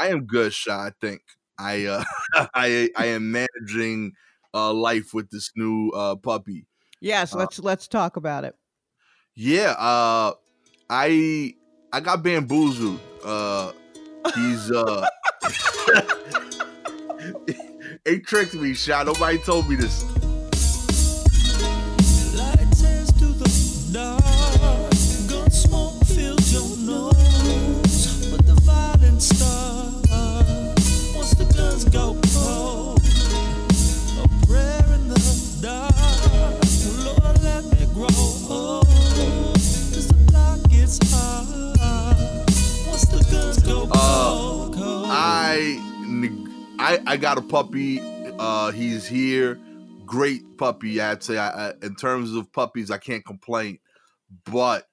I am good, Sha. I think I uh, I I am managing uh, life with this new uh, puppy. Yes, Uh, let's let's talk about it. Yeah, uh, I I got bamboozled. Uh, he's uh, he tricked me, Sha. Nobody told me this. I I got a puppy. Uh, he's here. Great puppy. I'd say. I, I, in terms of puppies, I can't complain. But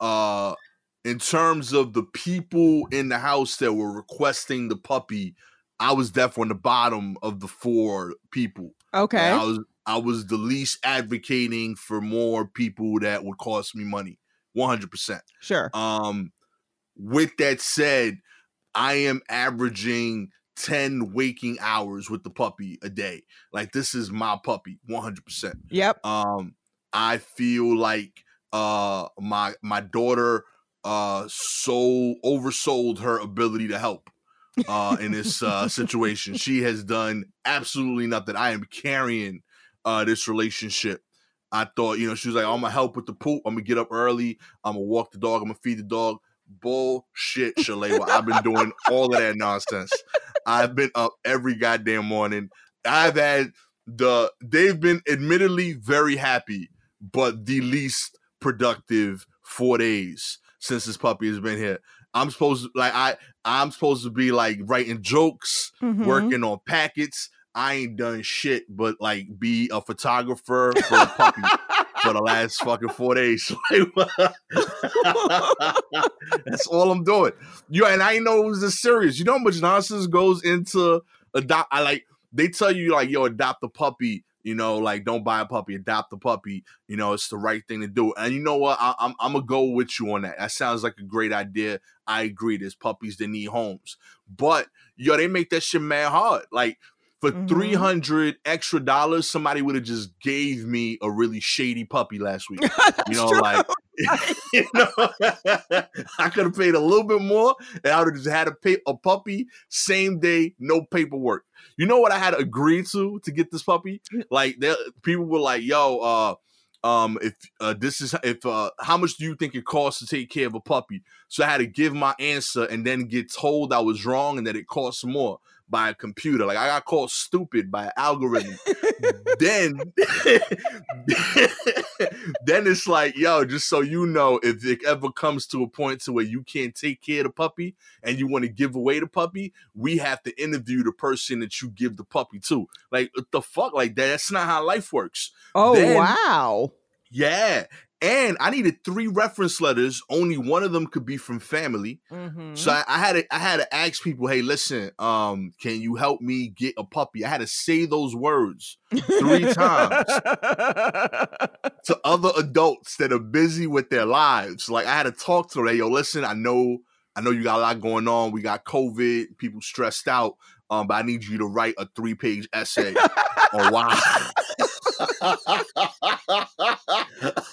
uh, in terms of the people in the house that were requesting the puppy, I was definitely on the bottom of the four people. Okay. I was I was the least advocating for more people that would cost me money. One hundred percent. Sure. Um, with that said, I am averaging 10 waking hours with the puppy a day. Like this is my puppy, 100%. Yep. Um, I feel like uh my my daughter uh so oversold her ability to help uh in this uh situation. She has done absolutely nothing. I am carrying uh this relationship. I thought, you know, she was like, I'm gonna help with the poop. I'm gonna get up early. I'm gonna walk the dog. I'm gonna feed the dog. Bullshit, Shalewa. I've been doing all of that nonsense. I've been up every goddamn morning. I've had the they've been admittedly very happy, but the least productive four days since this puppy has been here. I'm supposed to like I I'm supposed to be like writing jokes, Mhm. working on packets. I ain't done shit but like be a photographer for a puppy for the last fucking four days. That's all I'm doing. You and I know it was this serious. You know how much nonsense goes into adopt. I like they tell you like yo adopt a puppy. You know, like don't buy a puppy, adopt a puppy. You know, it's the right thing to do. And you know what? I, I'm I'm gonna go with you on that. That sounds like a great idea. I agree. There's puppies that need homes, but yo, they make that shit mad hard. Like for Mhm. 300 extra dollars, somebody would have just gave me a really shady puppy last week. You know, true. like you know, I could have paid a little bit more, and I would have just had a pay a puppy same day, no paperwork. You know what I had to agree to to get this puppy? Like, there, people were like, "Yo, uh, um, if uh, this is if uh, how much do you think it costs to take care of a puppy?" So I had to give my answer and then get told I was wrong and that it costs more by a computer. Like I got called stupid by an algorithm. then then it's like, yo, just so you know, if it ever comes to a point to where you can't take care of the puppy and you want to give away the puppy, we have to interview the person that you give the puppy to. Like, what the fuck? Like that? That's not how life works. Oh Then- wow. Yeah. And I needed three reference letters. Only one of them could be from family. Mhm. So I, I had to I had to ask people, hey, listen, um, can you help me get a puppy? I had to say those words three times to other adults that are busy with their lives. Like I had to talk to them. Hey, yo, listen, I know, I know you got a lot going on. We got COVID, people stressed out. Um, but I need you to write a three-page essay on why.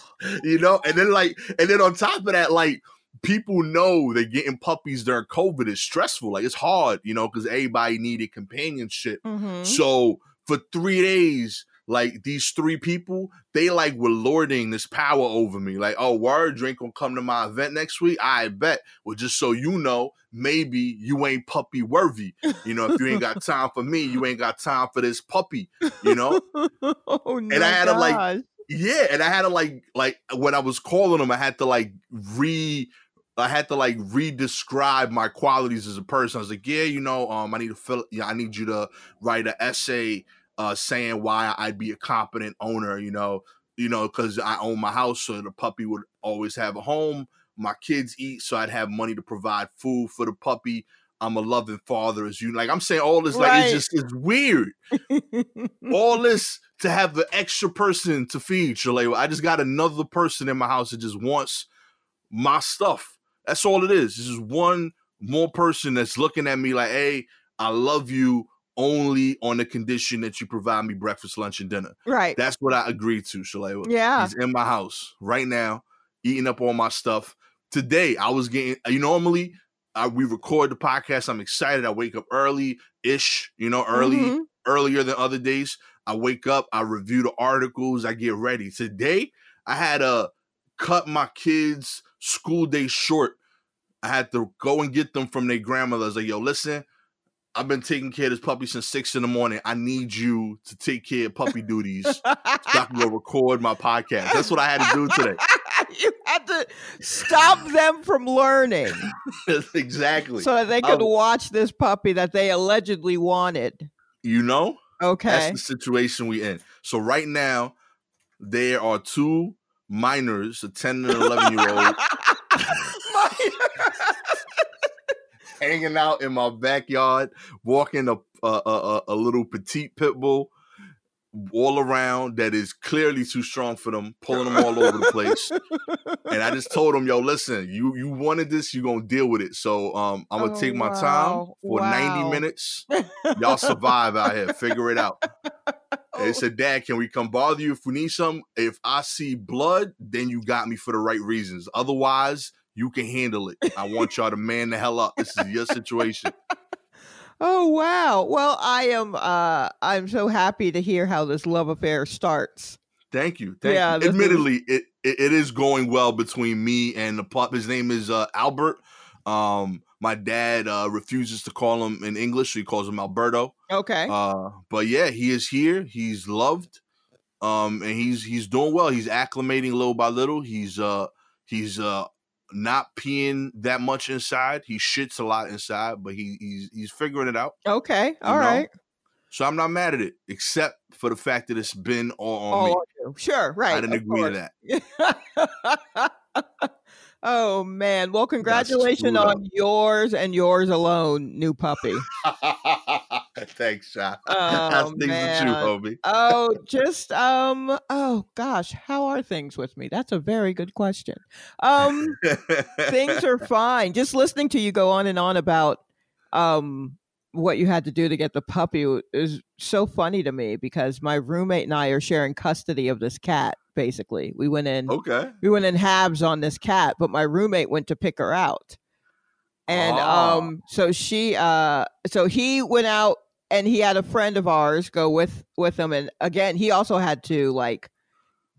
you know, and then like, and then on top of that, like people know that getting puppies during COVID is stressful. Like it's hard, you know, because everybody needed companionship. Mhm. So for three days, like these three people, they like were lording this power over me. Like, oh, word, drink gonna come to my event next week. I bet. Well, just so you know, maybe you ain't puppy worthy. You know, if you ain't got time for me, you ain't got time for this puppy. You know, oh, and I had to like. Yeah, and I had to like like when I was calling them, I had to like re I had to like re-describe my qualities as a person. I was like, yeah, you know, um, I need to fill yeah, I need you to write an essay uh saying why I'd be a competent owner, you know, you know, because I own my house, so the puppy would always have a home. My kids eat, so I'd have money to provide food for the puppy. I'm a loving father, as you like. I'm saying all this, like it's just it's weird all this to have the extra person to feed Shalay. I just got another person in my house that just wants my stuff. That's all it is. This is one more person that's looking at me like, hey, I love you only on the condition that you provide me breakfast, lunch, and dinner. Right. That's what I agreed to, Shalay. yeah. He's in my house right now, eating up all my stuff. Today, I was getting. You normally, I, we record the podcast. I'm excited. I wake up early ish. You know, early Mhm. earlier than other days. I wake up. I review the articles. I get ready. Today, I had to cut my kids' school day short. I had to go and get them from their grandmother. I was like, "Yo, listen." I've been taking care of this puppy since six in the morning. I need you to take care of puppy duties so I can go record my podcast. That's what I had to do today. You had to stop them from learning exactly. so that they could I- watch this puppy that they allegedly wanted. you know, Okay. that's the situation we in. So right now, there are two minors, a 10 and 11 year old, hanging out in my backyard, walking a a, a, a- a little petite pit bull all around that is clearly too strong for them, pulling them all over the place. And I just told them, yo, listen, you you wanted this, you're gonna deal with it. So um I'm gonna Oh, take my time for Wow. 90 minutes. Y'all survive out here. Figure it out. Oh. They said, Dad, can we come bother you if we need some? If I see blood, then you got me for the right reasons. Otherwise, you can handle it. I want y'all to man the hell up. This is your situation. Oh wow. Well, I am uh I'm so happy to hear how this love affair starts. Thank you. Thank Yeah, you. is- Admittedly, it, it it is going well between me and the pup. His name is uh, Albert. Um, my dad uh, refuses to call him in English, so he calls him Alberto. Okay. Uh, but yeah, he is here. He's loved. Um, and he's he's doing well. He's acclimating little by little. He's uh he's uh not peeing that much inside. He shits a lot inside, but he he's he's figuring it out. okay. All know, right. So I'm not mad at it, except for the fact that it's been all on All me. Oh, sure, right. I didn't agree course. to that. oh man. Well, congratulations on yours and yours alone, new puppy. Thanks. Oh, things with you, man. homie? oh, just um oh gosh, how are things with me? That's a very good question. Um things are fine. Just listening to you go on and on about um what you had to do to get the puppy is so funny to me because my roommate and I are sharing custody of this cat basically. We went in okay. we went in halves on this cat, but my roommate went to pick her out. And Ah. um so she uh so he went out and he had a friend of ours go with with him and again he also had to like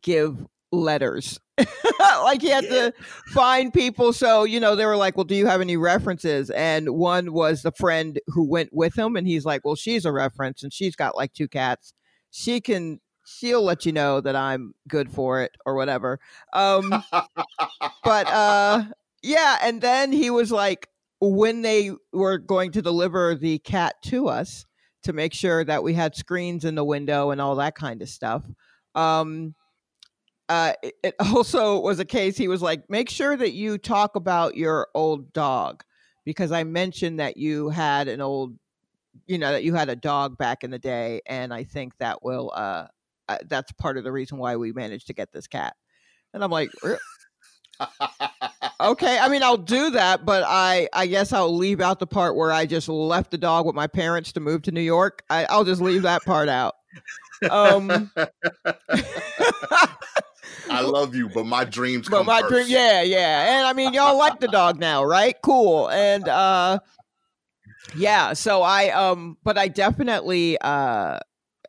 give letters. like he had Yeah. to find people so you know they were like, "Well, do you have any references?" And one was the friend who went with him and he's like, "Well, she's a reference and she's got like two cats. She can she'll let you know that I'm good for it or whatever." Um but uh yeah and then he was like when they were going to deliver the cat to us to make sure that we had screens in the window and all that kind of stuff um uh it, also was a case he was like make sure that you talk about your old dog because i mentioned that you had an old you know that you had a dog back in the day and i think that will uh uh, that's part of the reason why we managed to get this cat. And i'm like okay i mean i'll do that but i i guess i'll leave out the part where i just left the dog with my parents to move to new york. I, i'll just leave that part out. Um I love you, but my dreams but come my first. dream yeah yeah. And i mean y'all like the dog now right? Cool. And uh yeah so i um but i definitely uh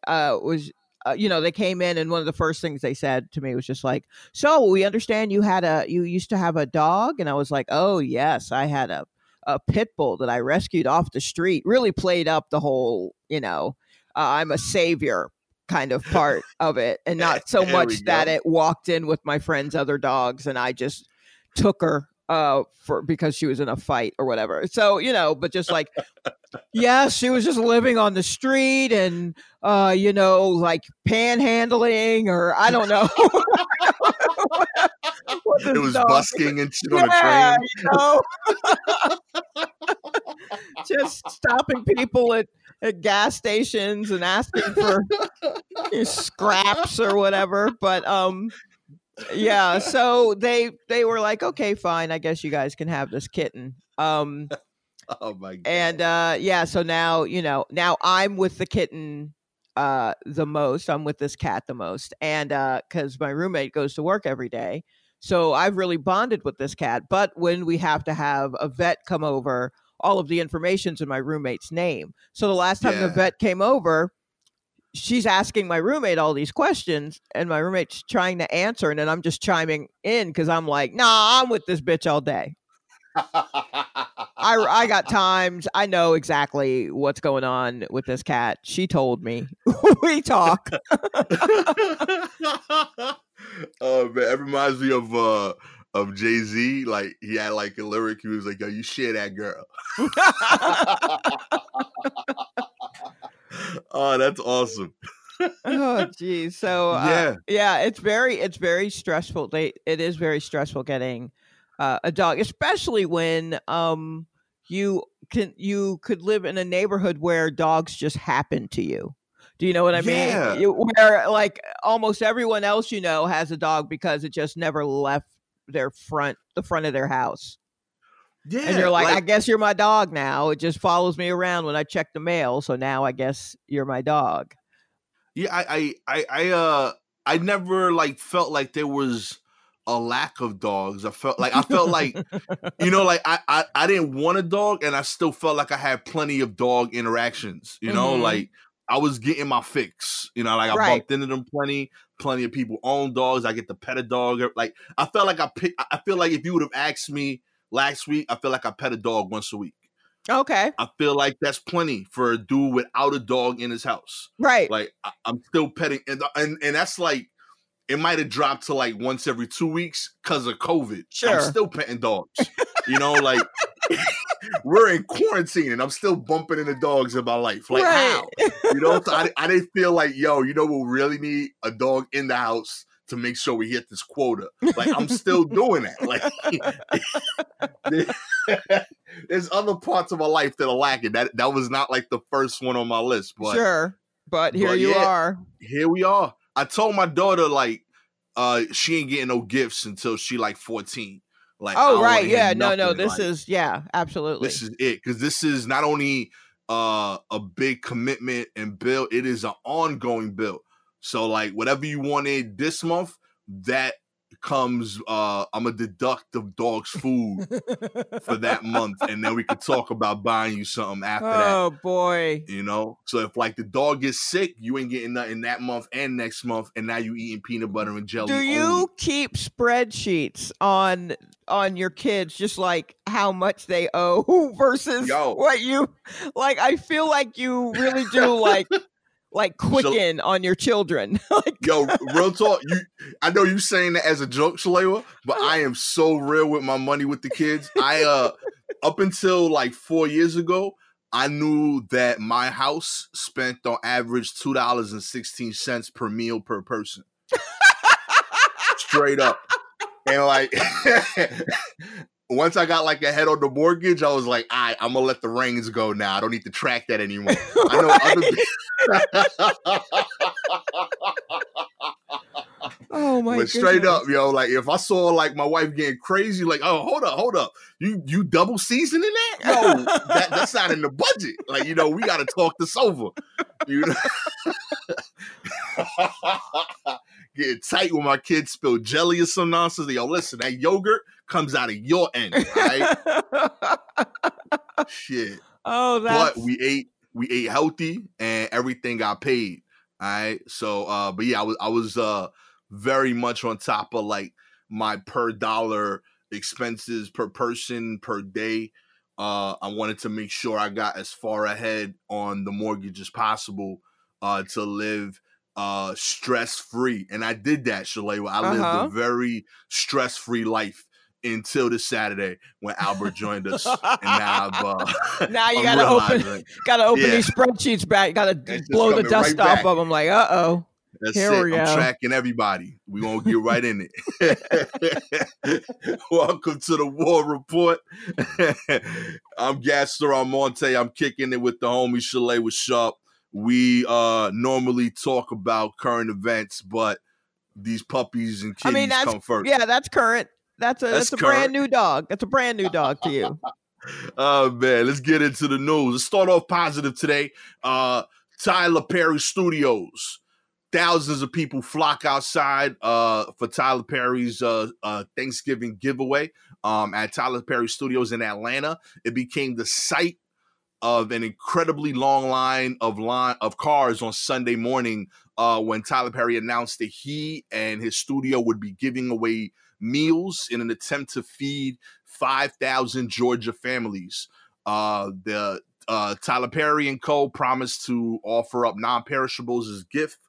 uh was uh, you know they came in and one of the first things they said to me was just like so we understand you had a you used to have a dog? And i was like oh yes i had a a pit bull that i rescued off the street. Really played up the whole you know uh, i'm a savior kind of part of it and not so much that it walked in with my friend's other dogs and i just took her uh for because she was in a fight or whatever so you know but just like yeah she was just living on the street and uh you know like panhandling or i don't know It was dog- busking and shit on yeah, the train. you know? just stopping people at, at gas stations and asking for you know, scraps or whatever. But um, yeah. So they they were like, okay, fine. I guess you guys can have this kitten. Um, Oh my god. and uh yeah so now you know now i'm with the kitten uh the most i'm with this cat the most and uh because my roommate goes to work every day so i've really bonded with this cat but when we have to have a vet come over all of the information's in my roommate's name so the last time the vet came over she's asking my roommate all these questions and my roommate's trying to answer and then i'm just chiming in because i'm like nah i'm with this bitch all day I, I got times. I know exactly what's going on with this cat. She told me. we talk. oh man, it reminds me of uh of Jay Z. Like he had like a lyric. He was like, "Yo, you share that girl." oh, that's awesome. oh, geez. So uh, Yeah. yeah, it's very, it's very stressful. They, it is very stressful getting uh, a dog, especially when um you can you could live in a neighborhood where dogs just happen to you. Do you know what I mean? Where like almost everyone else you know has a dog because it just never left their front the front of their house. Yeah, and you're like, I guess you're my dog now. It just follows me around when I check the mail. So now I guess you're my dog. Yeah, I, I, I, I, uh, I never like felt like there was a lack of dogs. I felt like I felt like, you know, like I, I, I didn't want a dog, and I still felt like I had plenty of dog interactions. You know, Mhm. like I was getting my fix. You know, like I Right. bumped into them plenty. Plenty of people own dogs. I get to pet a dog. Er, like I felt like I pick. I feel like if you would have asked me last week, I feel like I pet a dog once a week. okay. I feel like that's plenty for a dude without a dog in his house Right. like I, I'm still petting and, uh, and and that's like it might have dropped to like once every two weeks because of COVID. Sure. I'm still petting dogs. you know, like we're in quarantine and I'm still bumping into dogs in my life. Like right. how? You know, so I, I didn't feel like, yo, you know, we really need a dog in the house to make sure we hit this quota. Like I'm still doing that. Like there's other parts of my life that are lacking. That that was not like the first one on my list, but sure. But here but you yeah. are. here we are. I told my daughter like uh she ain't getting no gifts until she like 14. Like Oh, right. Yeah. No, no. This like, is, yeah, absolutely. this is it because this is not only uh a big commitment and bill, it is an ongoing bill. So like whatever you wanted this month, that comes uh I'm gonna deduct the dog's food for that month, and then we could talk about buying you something after that. oh, boy. You know, so if like the dog gets sick, you ain't getting nothing that month and next month, and now you eating peanut butter and jelly. Do only. you keep spreadsheets on on your kids just like how much they owe versus Yo. what you like I feel like you really do like like quicken on your children. like Yo, real talk. You, I know you saying that as a joke, Shalewa, but I am so real with my money with the kids. I uh, up until like four years ago, I knew that my house spent on average two dollars and sixteen cents per meal per person. Straight up, and like. Once I got like ahead on the mortgage, I was like, "I, I'm gonna let the reins go now. I don't need to track that anymore." I know other oh my but straight goodness. up, yo, like if I saw like my wife getting crazy, like, oh, hold up, hold up, you you double seasoning that? No, that, that's not in the budget. Like, you know, we got to talk this over. You know, getting tight when my kids spill jelly or some nonsense. Yo, listen, that yogurt comes out of your end, right? Shit, oh that's but we ate we ate healthy and everything got paid. All right. So uh but yeah, I was I was uh very much on top of like my per dollar expenses per person per day. Uh I wanted to make sure I got as far ahead on the mortgage as possible uh to live uh stress free. And I did that, Shalewa. I lived Uh-huh. a very stress free life until this Saturday when Albert joined us. and now I've uh now you gotta open gotta open Yeah. these spreadsheets back. Gotta blow the dust right off back. of them. Like, uh oh. That's Here it. we I'm go. tracking everybody. We gonna get right in it. Welcome to the War Report. I'm Gastor Almonte. I'm kicking it with the homie Shalewa Sharpe. We uh normally talk about current events, but these puppies and I mean, that's come first. yeah, that's current. That's a That's that's, a current. brand new dog. That's a brand new dog to you. oh man, let's get into the news. Let's start off positive today. Uh Tyler Perry Studios. Thousands of people flock outside uh for Tyler Perry's uh, uh Thanksgiving giveaway um at Tyler Perry Studios in Atlanta. It became the site of an incredibly long line of line of cars on Sunday morning uh, when Tyler Perry announced that he and his studio would be giving away meals in an attempt to feed 5,000 Georgia families. Uh, the uh, Tyler Perry and Co. promised to offer up non-perishables as gift,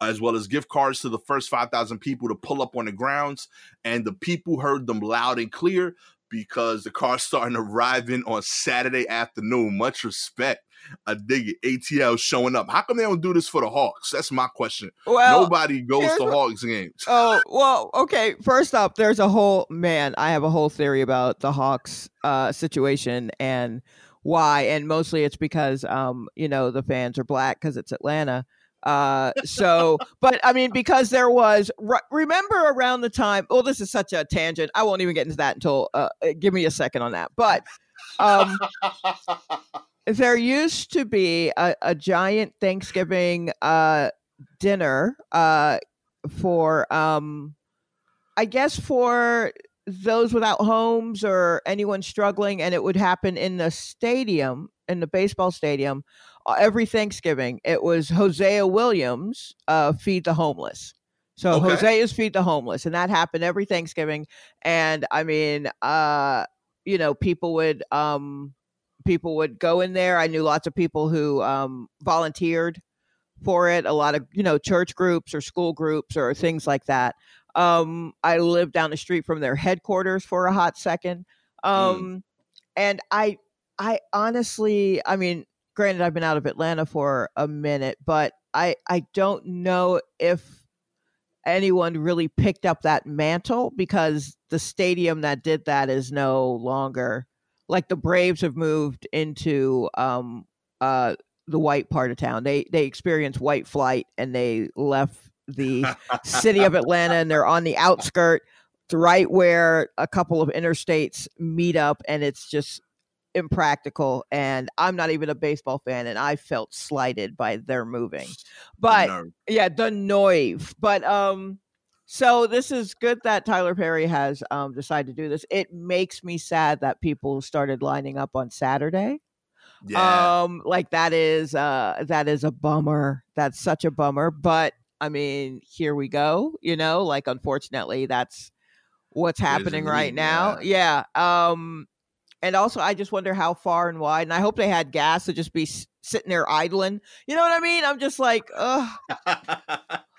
as well as gift cards to the first 5,000 people to pull up on the grounds. And the people heard them loud and clear because the car's starting arriving on Saturday afternoon. Much respect. I dig it. ATL showing up. How come they don't do this for the Hawks? That's my question. Well, Nobody goes to Hawks games. Oh, well, okay. First up, there's a whole man, I have a whole theory about the Hawks uh situation and why and mostly it's because um you know the fans are black cuz it's Atlanta. Uh so but I mean because there was re- remember around the time well this is such a tangent. I won't even get into that until uh uh, give me a second on that. But um there used to be a, a giant Thanksgiving uh, dinner uh, for, um, I guess, for those without homes or anyone struggling, and it would happen in the stadium, in the baseball stadium, every Thanksgiving. It was Hosea Williams, uh, Feed the Homeless. So Okay. Hosea's Feed the Homeless, and that happened every Thanksgiving. And I mean, uh, you know, people would um, people would go in there. I knew lots of people who um, volunteered for it. A lot of you know church groups or school groups or things like that. Um, I lived down the street from their headquarters for a hot second, um, and I, I honestly, I mean, granted, I've been out of Atlanta for a minute, but I, I don't know if anyone really picked up that mantle because the stadium that did that is no longer like the Braves have moved into um uh the white part of town. They they experienced white flight and they left the city of Atlanta and they're on the outskirt right where a couple of interstates meet up and it's just impractical and I'm not even a baseball fan and I felt slighted by their moving. But Nerve. yeah, the Noive. But um so this is good that Tyler Perry has um decided to do this. It makes me sad that people started lining up on Saturday. yeah. Um like that is uh that is a bummer. That's such a bummer, but I mean, here we go, you know, like unfortunately that's what's happening right now. Yeah. Um and also I just wonder how far and wide and I hope they had gas to just be s- sitting there idling. You know what I mean? I'm just like, ugh,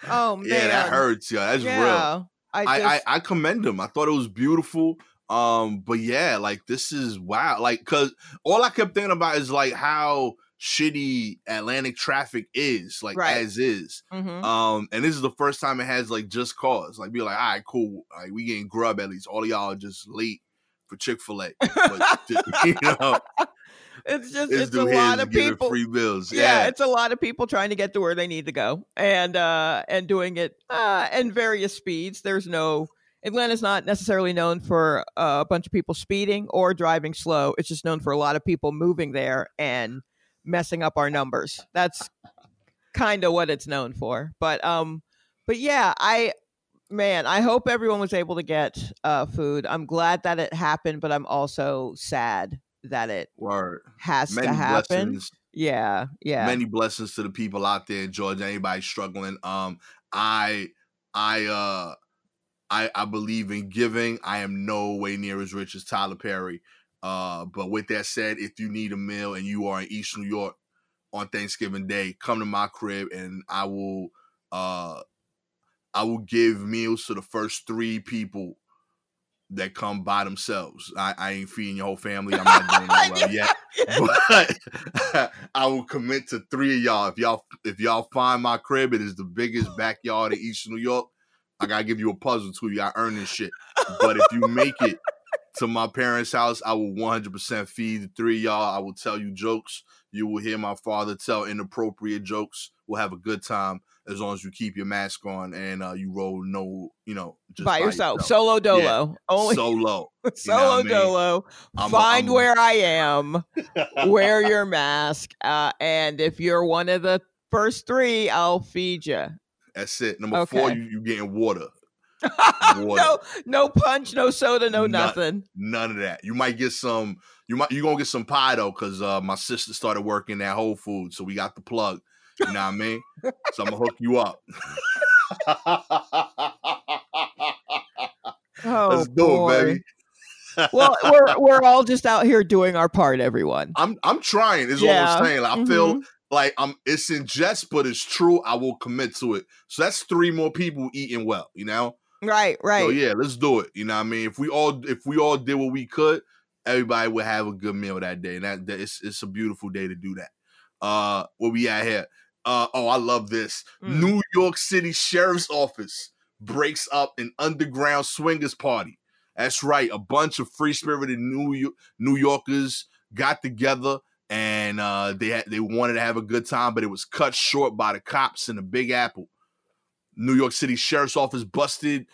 oh man. yeah, that hurts, yeah. That's real. yeah. I, I, just, I I commend them. I thought it was beautiful. Um, but yeah, like this is wow. Like, cause all I kept thinking about is like how shitty Atlanta traffic is, like Right. as is. mhm. Um, and this is the first time it has like just cause. Like, be like, all right, cool. Like, we getting grub at least. All of y'all are just late for Chick Fil A. You know, it's just this it's a lot of people. free bills. yeah, Yeah, it's a lot of people trying to get to where they need to go and uh and doing it uh in various speeds. There's no Atlanta's not necessarily known for uh, a bunch of people speeding or driving slow. It's just known for a lot of people moving there and messing up our numbers. That's kind of what it's known for. But um but yeah, I man, I hope everyone was able to get uh food. I'm glad that it happened, but I'm also sad that it word. has Many to happen. blessings. Yeah, yeah. many blessings to the people out there in Georgia. Anybody struggling? Um, I, I, uh, I, I believe in giving. I am no way near as rich as Tyler Perry. Uh, but with that said, if you need a meal and you are in East New York on Thanksgiving Day, come to my crib and I will, uh, I will give meals to the first three people that come by themselves. I, I ain't feeding your whole family. I'm not doing that well yet but I will commit to three of y'all. If y'all if y'all find my crib, it is the biggest backyard in East New York. I gotta give you a puzzle to Y'all earn this shit. But if you make it to my parents' house, I will 100% feed the three of y'all. I will tell you jokes. You will hear my father tell inappropriate jokes. We'll have a good time as long as you keep your mask on and uh, you roll no, you know, just by, yourself. Solo dolo. Only Solo. solo what I mean? dolo. Find a- where I am. wear your mask. Uh, and if you're one of the first three, I'll feed you. That's it. Number four, Okay. you, you getting water. Water. no, no punch, no soda, no None. nothing. None of that. You might get some. You might. You gonna get some pie though, because uh, my sister started working at Whole Foods, so we got the plug. You know what I mean? So I'm gonna hook you up. Oh, Let's do boy. it, baby. well, we're we're all just out here doing our part, everyone. I'm I'm trying. Is all Yeah. I'm saying. Like, I feel Mhm. like I'm. It's in jest, but it's true. I will commit to it. So that's three more people eating well. You know. Right, right. So yeah, let's do it. You know what I mean? If we all if we all did what we could, everybody would have a good meal that day. And that, that it's it's a beautiful day to do that. Uh where we at here? Uh oh, I love this. Mm. New York City Sheriff's Office breaks up an underground swingers party. That's right. A bunch of free spirited New New Yorkers got together and uh they had they wanted to have a good time, but it was cut short by the cops in the Big Apple. New York City Sheriff's Office busted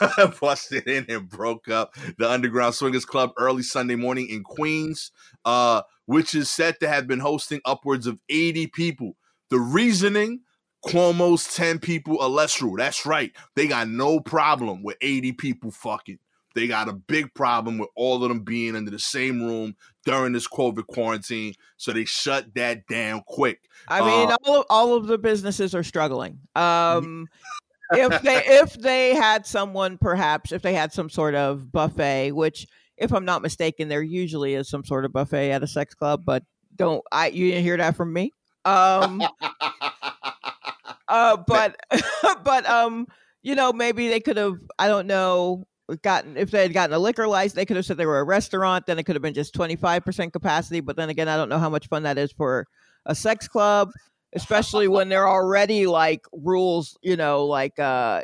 busted in and broke up the Underground Swingers Club early Sunday morning in Queens, uh, which is said to have been hosting upwards of 80 people. The reasoning Cuomo's 10 people or less rule. That's right. They got no problem with 80 people fucking. They got a big problem with all of them being under the same room during this COVID quarantine. So they shut that down quick. I mean, Uh, all of, all of the businesses are struggling. Um, if they if they had someone, perhaps if they had some sort of buffet, which, if I'm not mistaken, there usually is some sort of buffet at a sex club. But don't I? You didn't hear that from me. Um, uh, but but um, you know, maybe they could have. I don't know. Gotten if they had gotten a liquor license, they could have said they were a restaurant. Then it could have been just twenty five percent capacity. But then again, I don't know how much fun that is for a sex club, especially when there are already like rules. You know, like uh,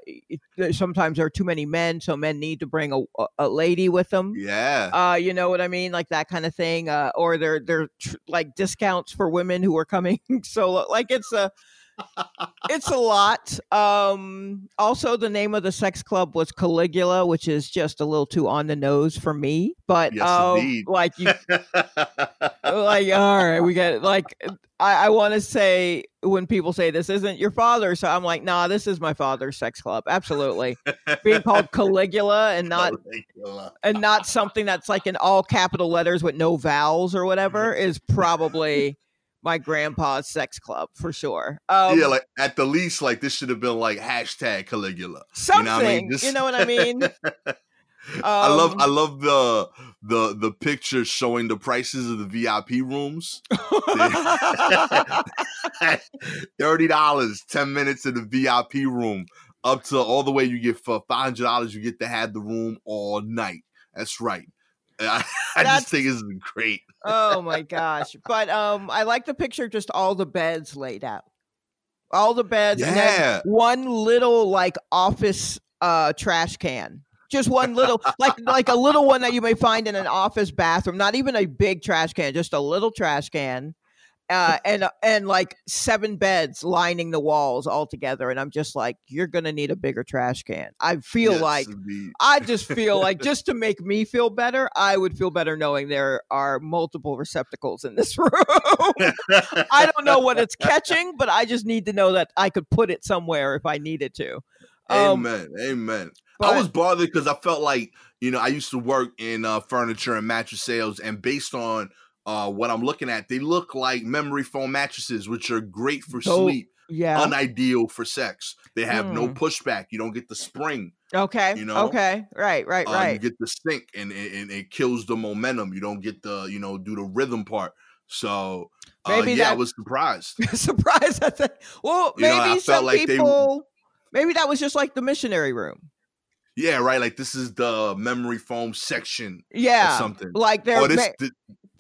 sometimes there are too many men, so men need to bring a, a- a lady with them. yeah. Uh, you know what I mean, like that kind of thing. Uh, or they're they're tr- like discounts for women who are coming solo. Like it's a it's a lot. Um, also, the name of the sex club was Caligula, which is just a little too on the nose for me. But Yes, um, like you, like all right, we get it. Like I, I want to say when people say this isn't your father, so I'm like, nah, this is my father's sex club. Absolutely, being called Caligula and not Caligula. and not something that's like in all capital letters with no vowels or whatever is probably my grandpa's sex club for sure. Um, yeah, like at the least, like this should have been like hashtag Caligula. something. know what I mean? This- You know what I mean? I love Um, I love the the the picture showing the prices of the VIP rooms. Thirty dollars, ten minutes in the VIP room, up to all the way you get for five hundred dollars. You get to have the room all night. That's right. I, I just think this is great. oh my gosh! But um, I like the picture. Just all the beds laid out, all the beds, and Yeah. one little like office uh trash can. Just one little, like like a little one that you may find in an office bathroom. Not even a big trash can, just a little trash can, uh, and and like seven beds lining the walls all together. And I'm just like, you're gonna need a bigger trash can. I feel Yes, like indeed. I just feel like just to make me feel better, I would feel better knowing there are multiple receptacles in this room. I don't know what it's catching, but I just need to know that I could put it somewhere if I needed to. Um, Amen. Amen. but- I was bothered because I felt like you know I used to work in uh, furniture and mattress sales, and based on uh, what I'm looking at, they look like memory foam mattresses, which are great for sleep, yeah. unideal for sex. They have no Hmm. pushback. You don't get the spring. Okay. you know, Okay. Right. Right. Uh, You get the sink, and, and and it kills the momentum. You don't get the you know do the rhythm part. So uh, Maybe yeah, I that- was surprised. Surprised at that. Well, You know, I maybe felt some like they- people. Maybe that was just like the missionary room. yeah, right. Like this is the memory foam section Yeah. or something. Like there, Or this, may, th- this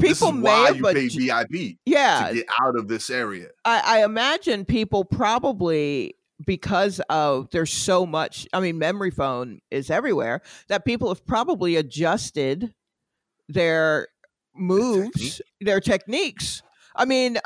people is may why have, you pay VIP yeah, to get out of this area. I, I imagine people probably because of there's so much i mean memory foam is everywhere that people have probably adjusted their moves their techniques. I mean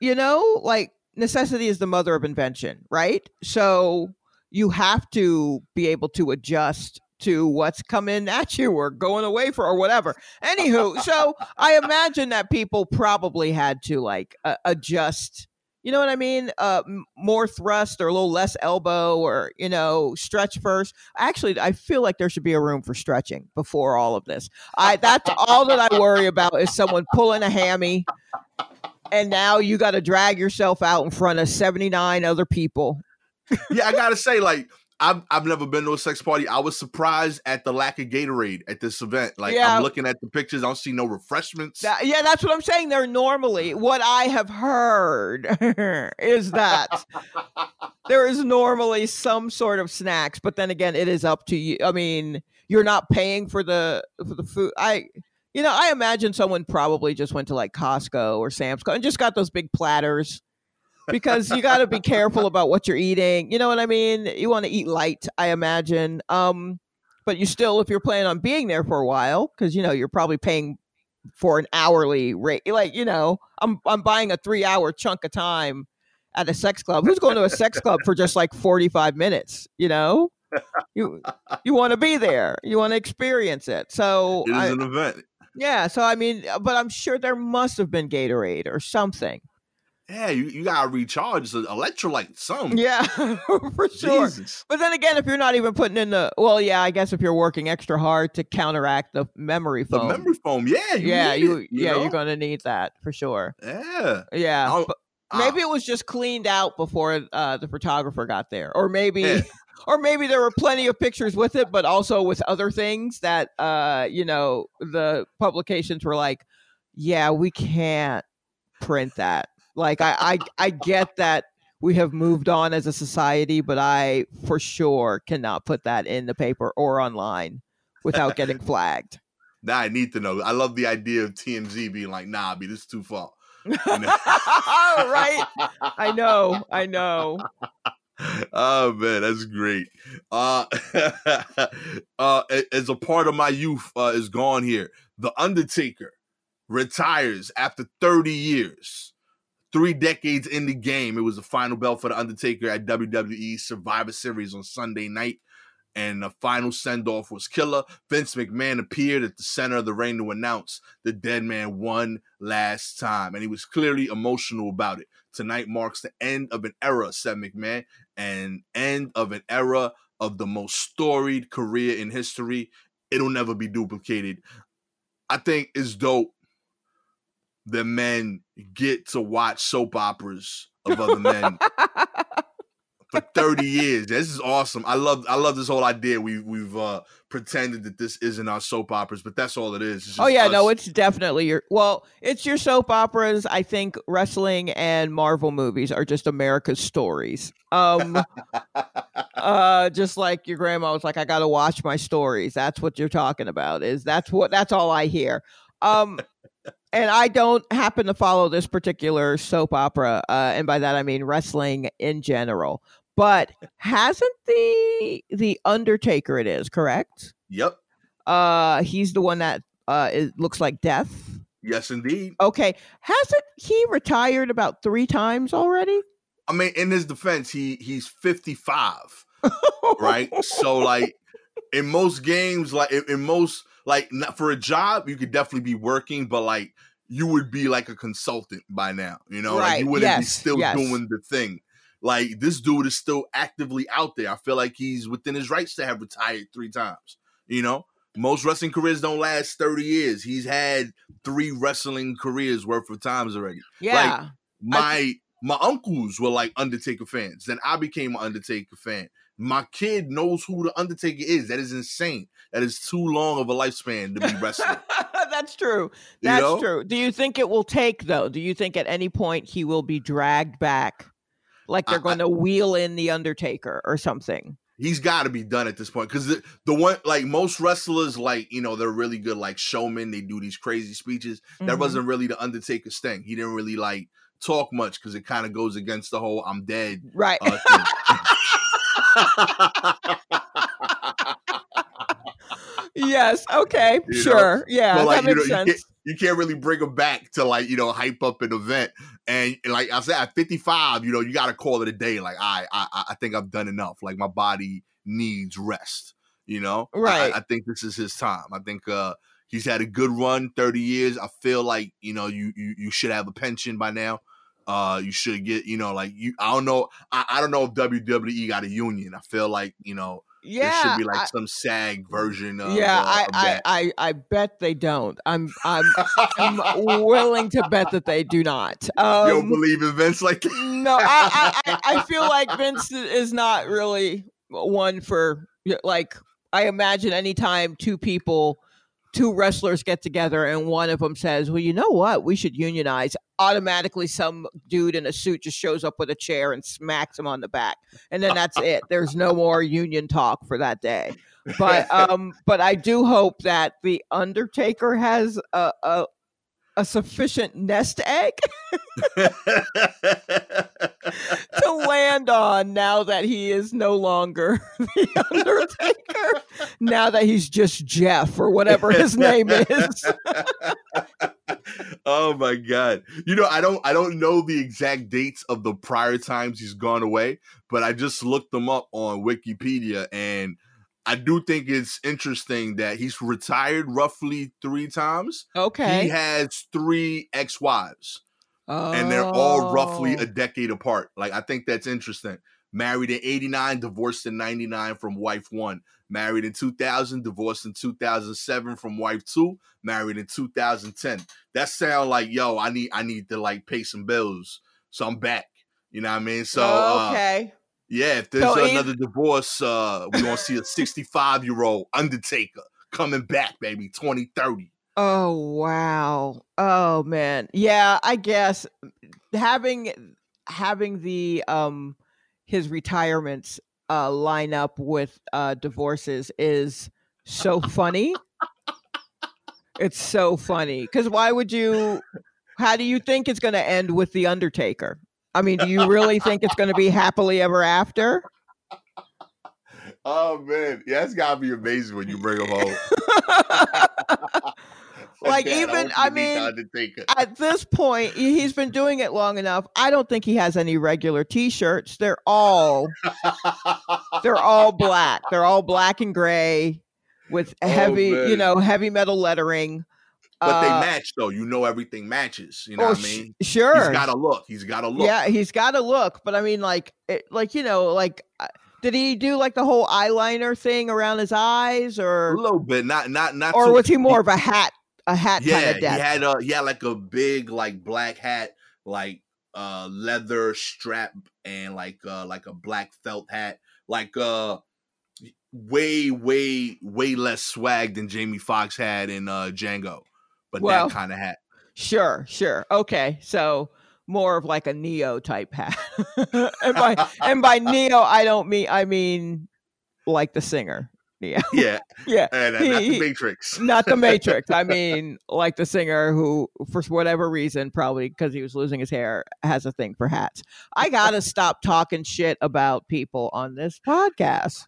you know like necessity is the mother of invention right? So you have to be able to adjust to what's coming at you or going away for or whatever anywho so i imagine that people probably had to like uh, adjust you know what I mean? Uh, more thrust or a little less elbow or, you know, stretch first. Actually, I feel like there should be a room for stretching before all of this. I That's all that I worry about is someone pulling a hammy and now you got to drag yourself out in front of 79 other people. yeah, I gotta say, like, I've I've never been to a sex party. I was surprised at the lack of Gatorade at this event. Like, Yeah. I'm looking at the pictures, I don't see no refreshments. That- yeah, that's what I'm saying. They're normally, what I have heard is that there is normally some sort of snacks, but then again, it is up to you. I mean, you're not paying for the for the food. I, you know, I imagine someone probably just went to like Costco or Sam's Club and just got those big platters because you got to be careful about what you're eating. You know what I mean? You want to eat light, I imagine. Um, but you still, if you're planning on being there for a while, because you know you're probably paying for an hourly rate. Like, you know, I'm I'm buying a three hour chunk of time at a sex club. Who's going to a sex club for just like 45 minutes? You know? You you want to be there. You want to experience it. So It is I- an event. yeah, so I mean, but I'm sure there must have been Gatorade or something. Yeah, you, you gotta recharge the electrolyte some. Yeah, for sure. Jesus. But then again, if you're not even putting in the well, yeah, I guess if you're working extra hard to counteract the memory The foam, memory foam, yeah, you yeah, you, it, you yeah, know? you're gonna need that for sure. Yeah. Yeah, Ah, maybe it was just cleaned out before uh, the photographer got there, or maybe, Yeah. or maybe there were plenty of pictures with it, but also with other things that uh, you know the publications were like, yeah, we can't print that. Like, I, I, I get that we have moved on as a society, but I for sure cannot put that in the paper or online without getting flagged. Now I need to know. I love the idea of TMZ being like, nah, be this is too far. You know? right? I know, I know. oh man, that's great. Uh, uh, as a part of my youth uh, is gone here. The Undertaker retires after 30 years, three decades in the game. It was the final bell for the Undertaker at WWE Survivor Series on Sunday night. And the final send off was killer. Vince McMahon appeared at the center of the ring to announce the dead man won last time. And he was clearly emotional about it. Tonight marks the end of an era, said McMahon, and end of an era of the most storied career in history. It'll never be duplicated. I think it's dope that men get to watch soap operas of other men for 30 years. This is awesome. I love I love this whole idea. We we've uh pretended that this isn't our soap operas, but that's all it is. Oh yeah, no, it's definitely your well, it's your soap operas. I think wrestling and Marvel movies are just America's stories. Um uh just like your grandma was like I got to watch my stories. That's what you're talking about. Is that's what that's all I hear. Um and I don't happen to follow this particular soap opera uh and by that I mean wrestling in general. But hasn't the the Undertaker it is, correct? Yep. Uh he's the one that uh it looks like death. Yes, indeed. Okay. Hasn't he retired about three times already? I mean, in his defense, he he's 55, right? so like in most games, like in, in most like not for a job, you could definitely be working, but like you would be like a consultant by now, you know, like you wouldn't be still yes. doing the thing. Like this dude is still actively out there. I feel like he's within his rights to have retired three times. You know, most wrestling careers don't last 30 years. He's had three wrestling careers worth of times already yeah. my my uncles were like Undertaker fans. Then I became an Undertaker fan. My kid knows who the Undertaker is. That is insane. That is too long of a lifespan to be wrestling. That's true. You That's know? true. Do you think it will take though? Do you think at any point he will be dragged back? Like they're I- going to wheel in the Undertaker or something. He's got to be done at this point because the, the one like most wrestlers, like you know, they're really good like showmen. They do these crazy speeches. That Mhm. wasn't really the Undertaker's thing. He didn't really like talk much because it kind of goes against the whole "I'm dead" Right. uh, thing. yes. Okay. You know? sure. Yeah. But, like, that you makes know, you sense. can't, you can't really bring them back to like you know hype up an event. And like I said, at 55, you know, you got to call it a day. Like I, I, I think I've done enough. Like my body needs rest. You know, Right. I, I think this is his time. I think uh he's had a good run, 30 years. I feel like you know you you, you should have a pension by now. Uh, you should get, you know, like you. I don't know. I, I don't know if WWE got a union. I feel like, you know, yeah. there should be like I- some SAG version of. yeah, uh, I, I. I, I bet they don't. I'm, I'm, I'm willing to bet that they do not. you don't Um, believe in events like that? no, I, I, I I feel like Vince is not really one for like. I imagine anytime two people, two wrestlers get together and one of them says, "Well, you know what? We should unionize." Automatically, some dude in a suit just shows up with a chair and smacks him on the back, and then that's it. There's no more union talk for that day. But um, but I do hope that the Undertaker has a a, a sufficient nest egg to land on now that he is no longer the Undertaker. now that he's just Jeff or whatever his name is. oh my god. You know, I don't I don't know the exact dates of the prior times he's gone away, but I just looked them up on Wikipedia and I do think it's interesting that he's retired roughly 3 times. Okay. He has 3 ex-wives. and they're all roughly Oh. a decade apart. Like I think that's interesting. Married in 89, divorced in 99 from wife 1. Married in 2000, divorced in 2007 from wife 2, married in 2010. That sound like, yo, I need I need to like pay some bills. So I'm back. You know what I mean? So uh, okay. Yeah, if there's So he- another divorce, uh we're going to see a 65-year-old Undertaker coming back, baby, 2030. Oh wow. Oh man. Yeah, I guess having having the um his retirements uh line up with uh divorces is so funny. it's so funny cuz why would you how do you think it's going to end with the undertaker? I mean, do you really think it's going to be happily ever after? Oh man, yeah, that's gotta be amazing when you bring him home. Like, Dad, even- I the mean, at this point, he- he's been doing it long enough. I don't think he has any regular T-shirts. They're all they're all black. They're all black and gray with Oh, heavy, you know, heavy metal lettering. But they Uh, match though. You know everything matches. You know oh, what I sh- mean? sure. He's got a look. He's got a look. Yeah, he's got to look. But I mean, like, it, like you know, like, uh, did he do like the whole eyeliner thing around his eyes, or a little bit. Not not not. or was he more of a hat, a hat Yeah, kind of he had a had like a big like black hat, like uh leather strap and like uh like a black felt hat, like uh way way way less swag than Jamie Foxx had in uh Django, but Well, that kind of hat. Sure, sure. Okay. So more of like a Ne-Yo type hat. and by and by Ne-Yo I don't mean I mean like the singer. Yeah. Yeah, Yeah. and uh, not the Matrix. Not the Matrix. I mean like the singer who for whatever reason, probably because he was losing his hair, has a thing for hats. I gotta stop talking shit about people on this podcast.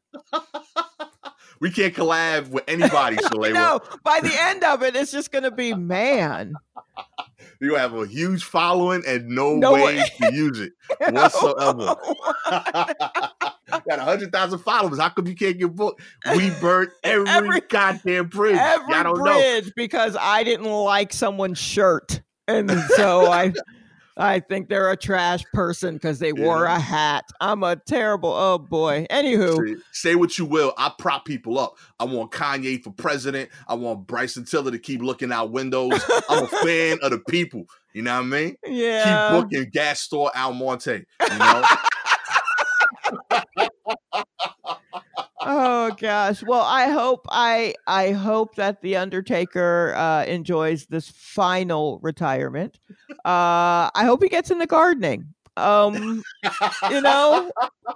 We can't collab with anybody, Shalay. No, by the end of it, it's just gonna be man. You have a huge following and no, No way way. to use it whatsoever. Got a hundred thousand followers. How come you can't get booked? We burnt every, Every- goddamn bridge. every Y'all don't know. bridge because I didn't like someone's shirt, and so I, I think they're a trash person because they wore a hat. I'm a terrible. Oh boy. Anywho, Say- Say what you will. I prop people up. I want Kanye for president. I want Bryson Tiller to keep looking out windows. I'm a fan of the people. You know what I mean? yeah. Keep booking Gastor Almonte. You know? Oh gosh. Well, I hope I I hope that the Undertaker uh, enjoys this final retirement. Uh, I hope he gets into gardening. Um, you know,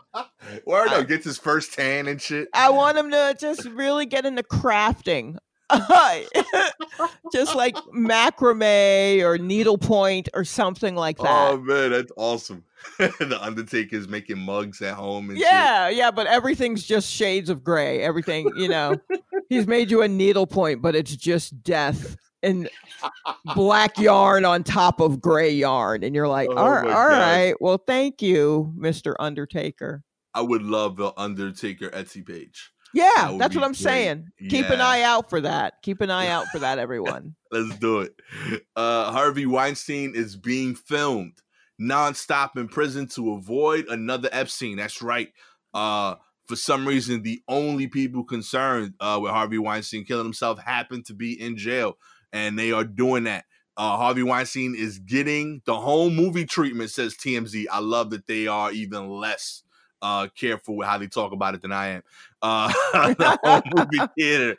Word up, gets his first tan and shit. I want him to just really get into crafting. just like macrame or needlepoint or something like that. Oh man, that's awesome. the Undertaker's making mugs at home and shit. yeah, yeah, but everything's just shades of gray. Everything, you know, he's made you a needlepoint, but it's just death and black yarn on top of gray yarn, and you're like, Oh all, all right, well, thank you, Mister Undertaker. I would love the Undertaker Etsy page. Yeah, would that's what I'm great. saying. Keep an eye out for that. Keep an eye out for that, everyone. Let's do it. Uh, Harvey Weinstein is being filmed nonstop in prison to avoid another Epstein. That's right. Uh, for some reason, the only people concerned uh, with Harvey Weinstein killing himself happen to be in jail, and they are doing that. Uh, Harvey Weinstein is getting the home movie treatment, says TMZ. I love that they are even less uh, careful with how they talk about it than I am. Uh, the home movie theater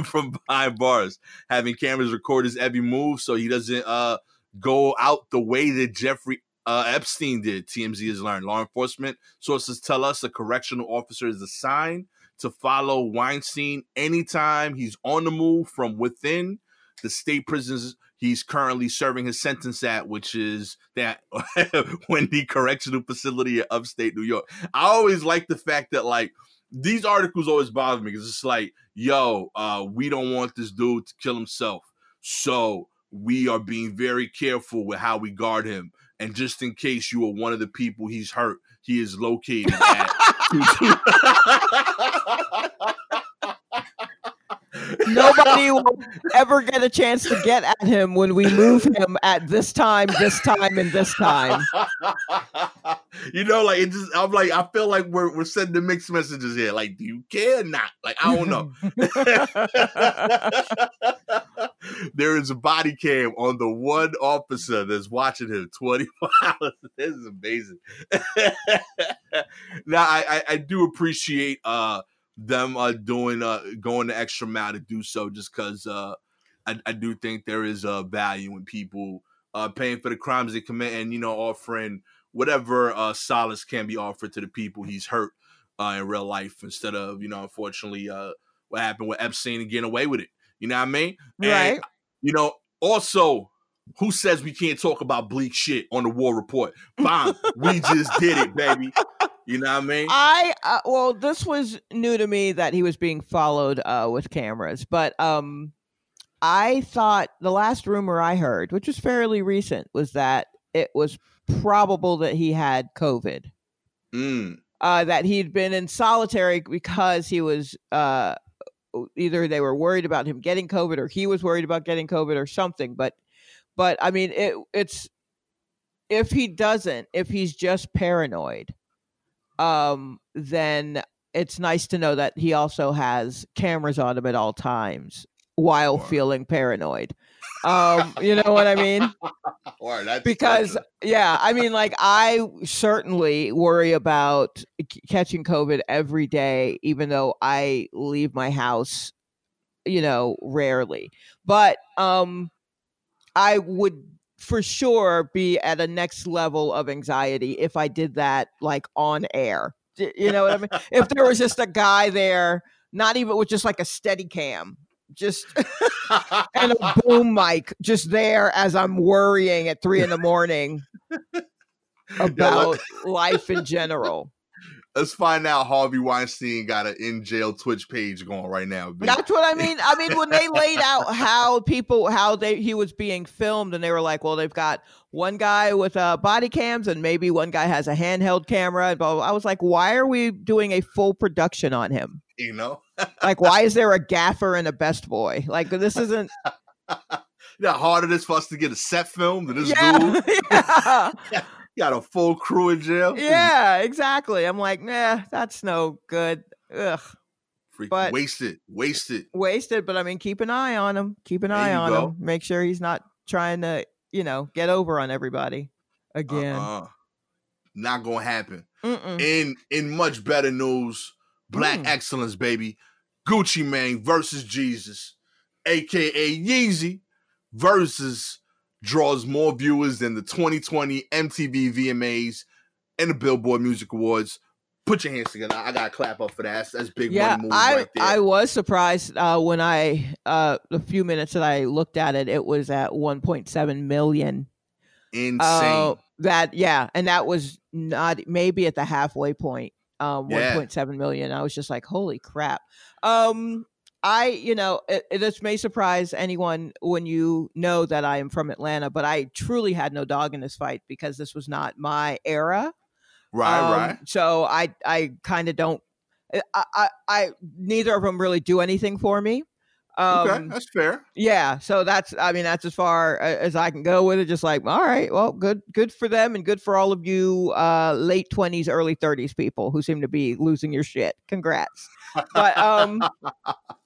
from behind bars, having cameras record his every move so he doesn't uh, go out the way that Jeffrey uh, Epstein did. TMZ has learned. Law enforcement sources tell us a correctional officer is assigned to follow Weinstein anytime he's on the move from within the state prisons he's currently serving his sentence at, which is that Wende Correctional Facility in upstate New York. I always like the fact that like these articles always bother me because it's like, yo, uh, we don't want this dude to kill himself, so we are being very careful with how we guard him. And just in case you are one of the people he's hurt, he is located at. Nobody will ever get a chance to get at him when we move him at this time, this time, and this time. you know, like it just I'm like I feel like we're we're sending mixed messages here. Like, do you care or not? Like, I don't know. there is a body cam on the one officer that's watching him 24 hours. This is amazing. now I, I I do appreciate uh them uh doing uh going the extra mile to do so just because uh I, I do think there is a value in people uh paying for the crimes they commit and you know offering whatever uh solace can be offered to the people he's hurt uh in real life instead of you know unfortunately uh what happened with Epstein and getting away with it. You know what I mean? And, Right. you know, also who says we can't talk about bleak shit on the war report? Fine, we just did it, baby. You know what I mean? I uh, well, this was new to me that he was being followed uh, with cameras, but um, I thought the last rumor I heard, which was fairly recent, was that it was probable that he had COVID. Mm. uh, that he'd been in solitary because he was uh, either they were worried about him getting COVID or he was worried about getting COVID or something. But but I mean, it it's if he doesn't, if he's just paranoid, um, then it's nice to know that he also has cameras on him at all times while Sure. feeling paranoid. Um, you know what I mean? Or that's because that's yeah i mean like i certainly worry about c- catching covid every day even though i leave my house you know rarely. But um i would for sure be at a next level of anxiety if i did that like on air. You know what i mean? If there was just a guy there not even with just like a steady cam just and a boom mic just there as I'm worrying at three in the morning about life in general. Let's find out Harvey Weinstein got an in jail Twitch page going right now. B. That's what I mean. I mean, when they laid out how people how they he was being filmed, and they were like, well, they've got one guy with uh, body cams, and maybe one guy has a handheld camera. And blah, blah, blah. I was like, why are we doing a full production on him? You know, Like, why is there a gaffer and a best boy? Like, this isn't. you know how hard it is for us to get a set film to this dude. Yeah, He got a full crew in jail. Yeah, exactly. I'm like, nah, that's no good. Ugh, Freaking but- wasted, wasted. wasted. But I mean, keep an eye on him. Keep an There eye on go. him. Make sure he's not trying to, you know, get over on everybody again. Uh-uh. Not gonna happen. Mm-mm. In in much better news, Black Mm. Excellence, baby. Gucci Mane versus Jesus, aka Jeezy, Verzuz draws more viewers than the 2020 MTV VMAs and the Billboard Music Awards. Put your hands together. I gotta clap up for that. That's, that's big yeah, money moves I right there. I was surprised uh, when I uh, the few minutes that I looked at it, it was at 1.7 million. Insane. Uh, that yeah, and that was not maybe at the halfway point. Um, Yeah. 1.7 million. I was just like, holy crap. Um, I you know it, it- this may surprise anyone when you know that I am from Atlanta, but I truly had no dog in this fight because this was not my era. right, Um, right. So I I kind of don't. I, I I neither of them really do anything for me. Um, okay, that's fair. yeah, so that's I mean that's as far as I can go with it. Just like all right, well, good good for them and good for all of you uh, late twenties, early thirties people who seem to be losing your shit. Congrats. But um,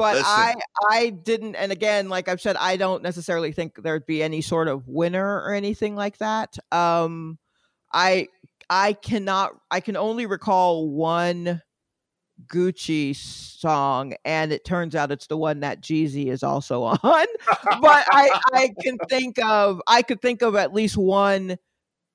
but Listen. I I didn't, and again, like I've said, I don't necessarily think there'd be any sort of winner or anything like that. Um, I I cannot I can only recall one Gucci song, and it turns out it's the one that Jeezy is also on. but I I can think of I could think of at least one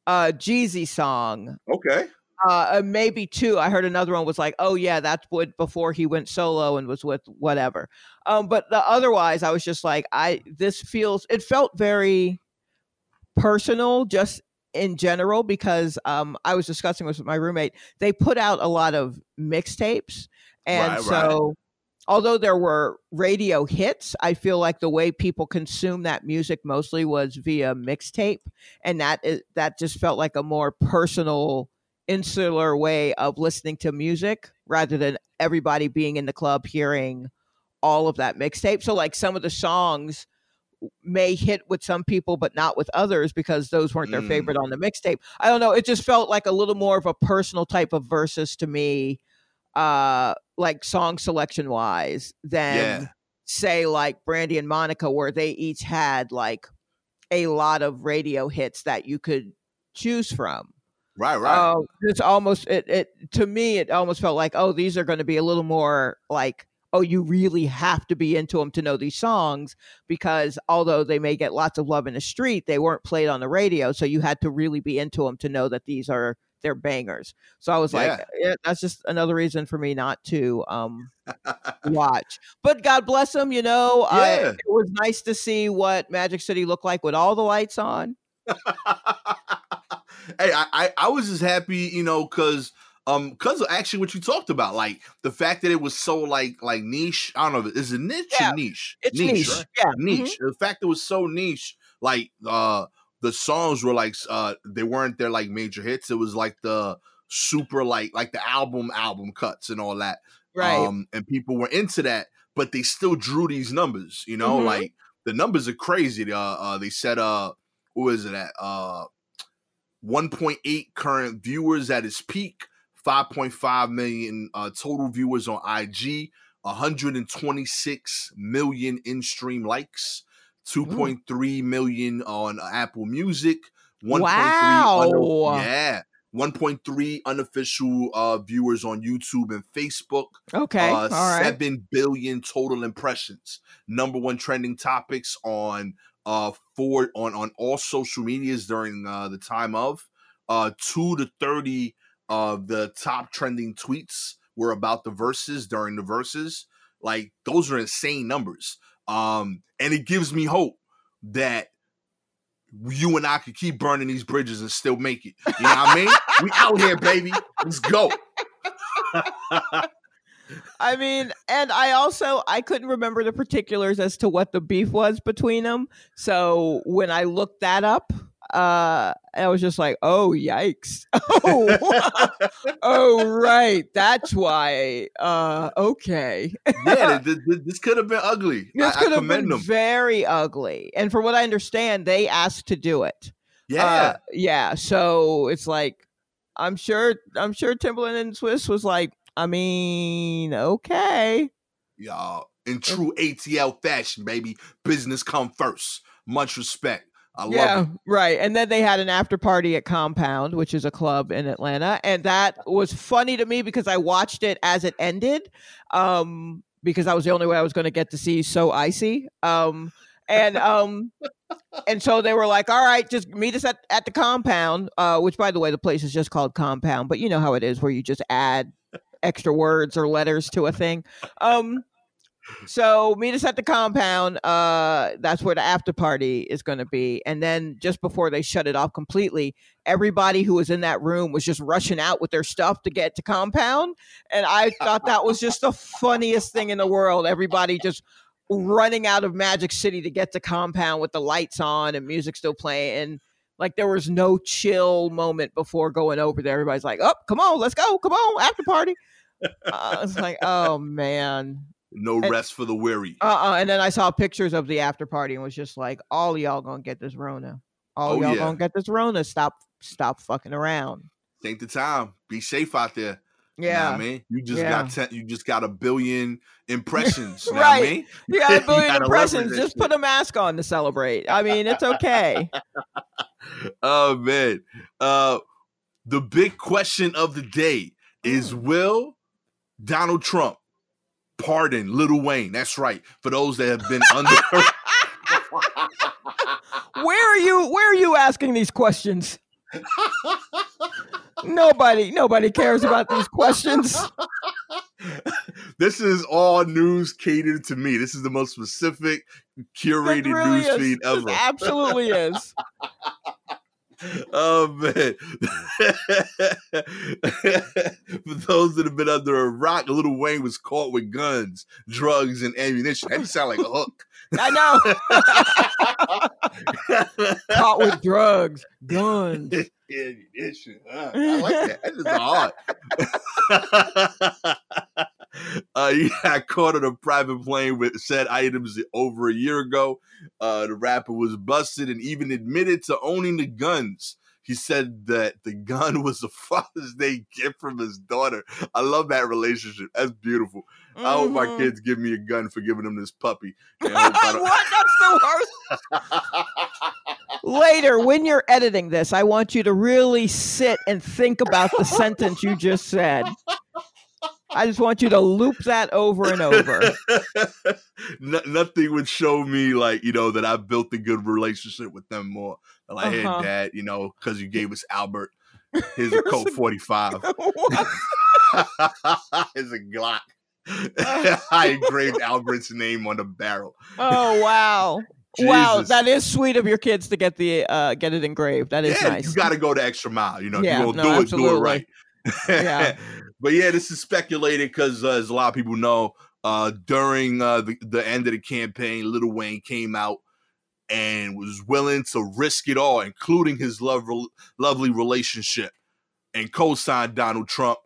uh Jeezy song Okay. Uh maybe two i heard another one was like oh yeah that's what before he went solo and was with whatever um but the otherwise i was just like i this feels it felt very personal just in general because um i was discussing this with my roommate they put out a lot of mixtapes and Right, right. so although there were radio hits i feel like the way people consume that music mostly was via mixtape and that is that just felt like a more personal insular way of listening to music rather than everybody being in the club hearing all of that mixtape. So like some of the songs may hit with some people but not with others because those weren't their Mm. favorite on the mixtape. I don't know, it just felt like a little more of a personal type of versus to me uh like song selection wise than Yeah. say like Brandy and Monica where they each had like a lot of radio hits that you could choose from. Right, right. Oh, it's almost it, it to me it almost felt like oh these are going to be a little more like oh you really have to be into them to know these songs because although they may get lots of love in the street they weren't played on the radio so you had to really be into them to know that these are they're bangers. So I was Yeah. like yeah, that's just another reason for me not to um watch. But God bless them, you know. I, it was nice to see what Magic City looked like with all the lights on. hey, I, I I was just happy, you know, because um, because of actually what you talked about, like the fact that it was so like like niche. I don't know, is it niche Yeah, or niche? It's niche. right? Yeah. mhm. niche. The fact it was so niche, like uh the songs were like uh they weren't their like major hits. It was like the super like like the album album cuts and all that. Right. Um and people were into that, but they still drew these numbers, you know, Mhm. like the numbers are crazy. Uh, uh they said uh what was it at? Uh 1.8 current viewers at its peak, 5.5 million uh, total viewers on IG, 126 million in-stream likes, 2.3 million on Apple Music, 1.3 Wow. yeah, 1.3 unofficial uh, viewers on YouTube and Facebook. okay. Uh, all right. Seven billion total impressions. Number one trending topics on uh for on on all social medias during uh, the time of uh two to thirty of the top trending tweets were about the Verzuz during the Verzuz. Like those are insane numbers. Um, and it gives me hope that you and I could keep burning these bridges and still make it. You know what I mean? We out here, baby. Let's go. I mean, and I also I couldn't remember the particulars as to what the beef was between them. So when I looked that up, uh I was just like, "Oh, yikes." Oh. oh, right. That's why. Uh okay. yeah, th- th- this could have been ugly. This could have been them. very ugly. And from what I understand, they asked to do it. Yeah, Uh, yeah. So it's like I'm sure I'm sure Timbaland and Swizz was like, I mean, okay. y'all in true ATL fashion, baby. Business come first. Much respect. I love yeah, it. right. And then they had an after party at Compound, which is a club in Atlanta, and that was funny to me because I watched it as it ended, um, because that was the only way I was going to get to see So Icy. Um, and um, and so they were like, "All right, just meet us at, at the compound." Uh, which, by the way, the place is just called Compound, but you know how it is, where you just add extra words or letters to a thing. Um, so meet us at the compound. Uh, that's where the after party is going to be. And then just before they shut it off completely, everybody who was in that room was just rushing out with their stuff to get to compound. And I thought that was just the funniest thing in the world. Everybody just running out of Magic City to get to compound with the lights on and music still playing. And like there was no chill moment before going over there. Everybody's like, "Oh, come on, let's go, come on, after party." Uh, it's like, oh man, No And- rest for the weary. uh, uh and then I saw pictures of the after party and was just like, all y'all gonna get this Rona. All Oh, y'all yeah. gonna get this Rona. Stop, stop fucking around. Take the time. Be safe out there. Know Yeah, what I mean, you just Yeah. got ten, you just got a billion impressions. know what Right. I mean, you got a billion impressions. Just put a mask on to celebrate. I mean, it's okay. oh man. Uh, the big question of the day is: Mm. Will Donald Trump pardon Little Wayne? That's right. For those that have been under. where are you? Where are you asking these questions? nobody, nobody cares about these questions. this is all news catered to me. This is the most specific, curated really news feed It ever. absolutely is. Oh man. For those that have been under a rock, Little Wayne was caught with guns, drugs, and ammunition. That sound like a hook. I know. Caught with drugs, guns. ammunition. huh? I like that. That is hard. uh, he got caught on a private plane with said items over a year ago. Uh, the rapper was busted and even admitted to owning the guns. He said that the gun was a Father's Day gift from his daughter. I love that relationship. That's beautiful. I hope my Mhm. kids give me a gun for giving them this puppy. And I hope I don't- what? That's the worst. Later, when you're editing this, I want you to really sit and think about the sentence you just said. I just want you to loop that over and over. No- nothing would show me like you know that I built a good relationship with them more. Like, Uh-huh. hey, dad, you know, because you gave us Albert. Here's a Colt 45. What? Here's a Glock. I engraved Albert's name on the barrel. Oh wow. Wow, that is sweet of your kids to get the uh get it engraved. That is yeah, nice. you got to go the extra mile. You know, Yeah, you're gonna do it, do it right. Yeah. But yeah, this is speculated because, uh, as a lot of people know, uh, during uh, the, the end of the campaign, Little Wayne came out and was willing to risk it all, including his love, lovely relationship, and co-signed Donald Trump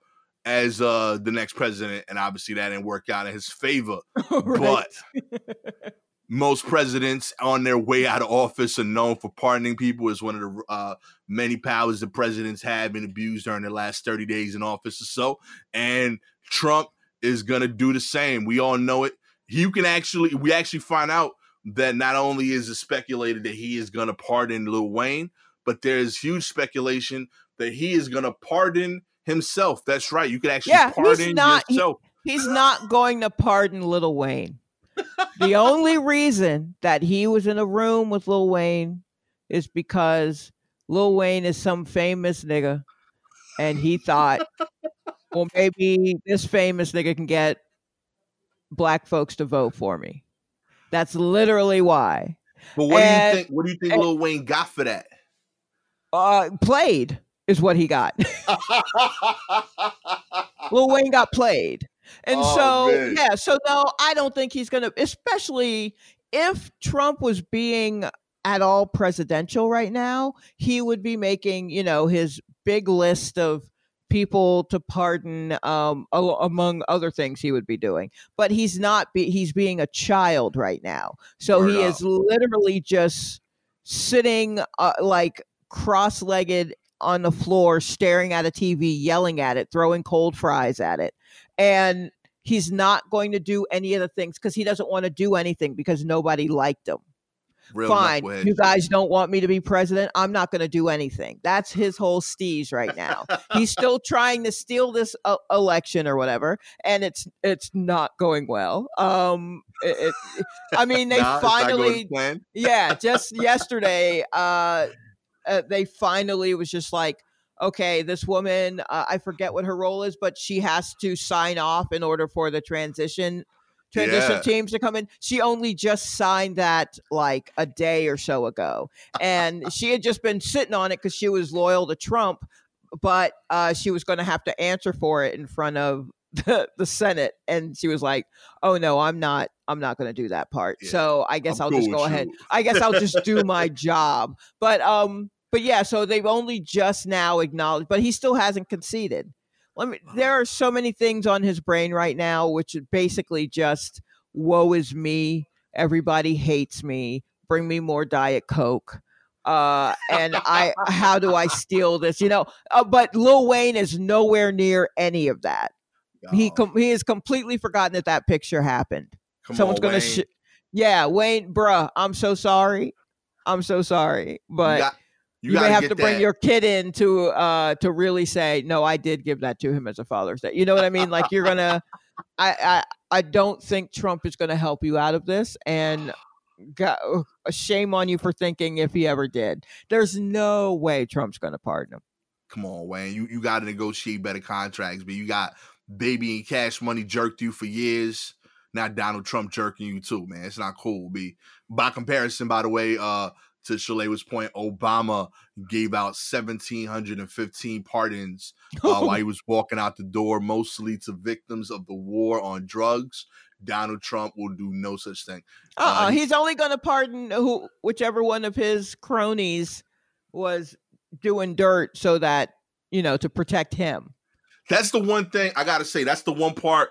as uh, the next president. And obviously, that didn't work out in his favor. Right. But most presidents on their way out of office are known for pardoning people. Is one of the uh, many powers that presidents have been abused during their last 30 days in office or so. And Trump is going to do the same. We all know it. You can actually, we actually find out that not only is it speculated that he is going to pardon Lil Wayne, but there's huge speculation that he is going to pardon himself. That's right. You could actually Yeah, he's pardon not- he- yourself. He's not going to pardon Little Wayne. The only reason that he was in a room with Lil Wayne is because Lil Wayne is some famous nigga, and he thought, well, maybe this famous nigga can get black folks to vote for me. That's literally why. But what And- do you think? What do you think and- Lil Wayne got for that? Uh, played is what he got. Lil Wayne got played. And Oh, so, man. yeah, so no, I don't think he's going to, especially if Trump was being at all presidential right now, he would be making, you know, his big list of people to pardon um a- among other things he would be doing but he's not be, he's being a child right now so Word he up. is literally just sitting uh, like cross-legged on the floor staring at a TV yelling at it throwing cold fries at it and he's not going to do any of the things because he doesn't want to do anything because nobody liked him Real Fine. You guys don't want me to be president. I'm not going to do anything. That's his whole steez right now. He's still trying to steal this uh, election or whatever, and it's it's not going well. Um, it, it- I mean, they Nah, it's not going finally yeah, just yesterday, uh, uh, they finally was just like, okay, this woman, uh, I forget what her role is, but she has to sign off in order for the transition transition Yeah. teams to come in. She only just signed that like a day or so ago, and she had just been sitting on it because she was loyal to Trump, but uh, she was going to have to answer for it in front of. The, the Senate and she was like, "Oh no, I'm not. I'm not going to do that part. Yeah, so I guess I'm I'll cool just go ahead. I guess I'll just do my job. But um, but yeah, so they've only just now acknowledged, but he still hasn't conceded. Let me. There are so many things on his brain right now, which is basically just woe is me. Everybody hates me. Bring me more diet coke. Uh, and I, how do I steal this? You know, uh, but Lil Wayne is nowhere near any of that. He com- he has completely forgotten that that picture happened. come Someone's on, gonna, sh- yeah, Wayne, bruh, I'm so sorry, I'm so sorry, but you, you, may have to bring that- your kid in to uh to really say, no, I did give that to him as a Father's Day. You know what I mean? Like you're gonna, I I I don't think Trump is gonna help you out of this, and. God, shame on you for thinking if he ever did. There's no way Trump's going to pardon him. Come on, Wayne. You you got to negotiate better contracts, but you got baby and cash money jerked you for years. Now Donald Trump jerking you too, man. It's not cool, B. By comparison, by the way, uh, to Shalewa's point, Obama gave out 1,715 pardons uh, while he was walking out the door, mostly to victims of the war on drugs. Donald Trump will do no such thing. Uh-uh, Uh, he- he's only going to pardon who, whichever one of his cronies was doing dirt, so that you know to protect him. That's the one thing I gotta say. That's the one part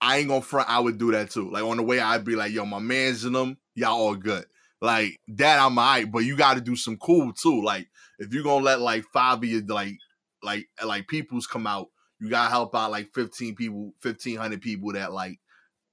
I ain't gonna front. I would do that too. Like on the way, I'd be like, "Yo, my man's in them. Y'all all good." Like that, I'm alright. But you got to do some cool too. Like if you're gonna let like five of you like like like peoples come out, you gotta help out like 15 people, 1500 people that like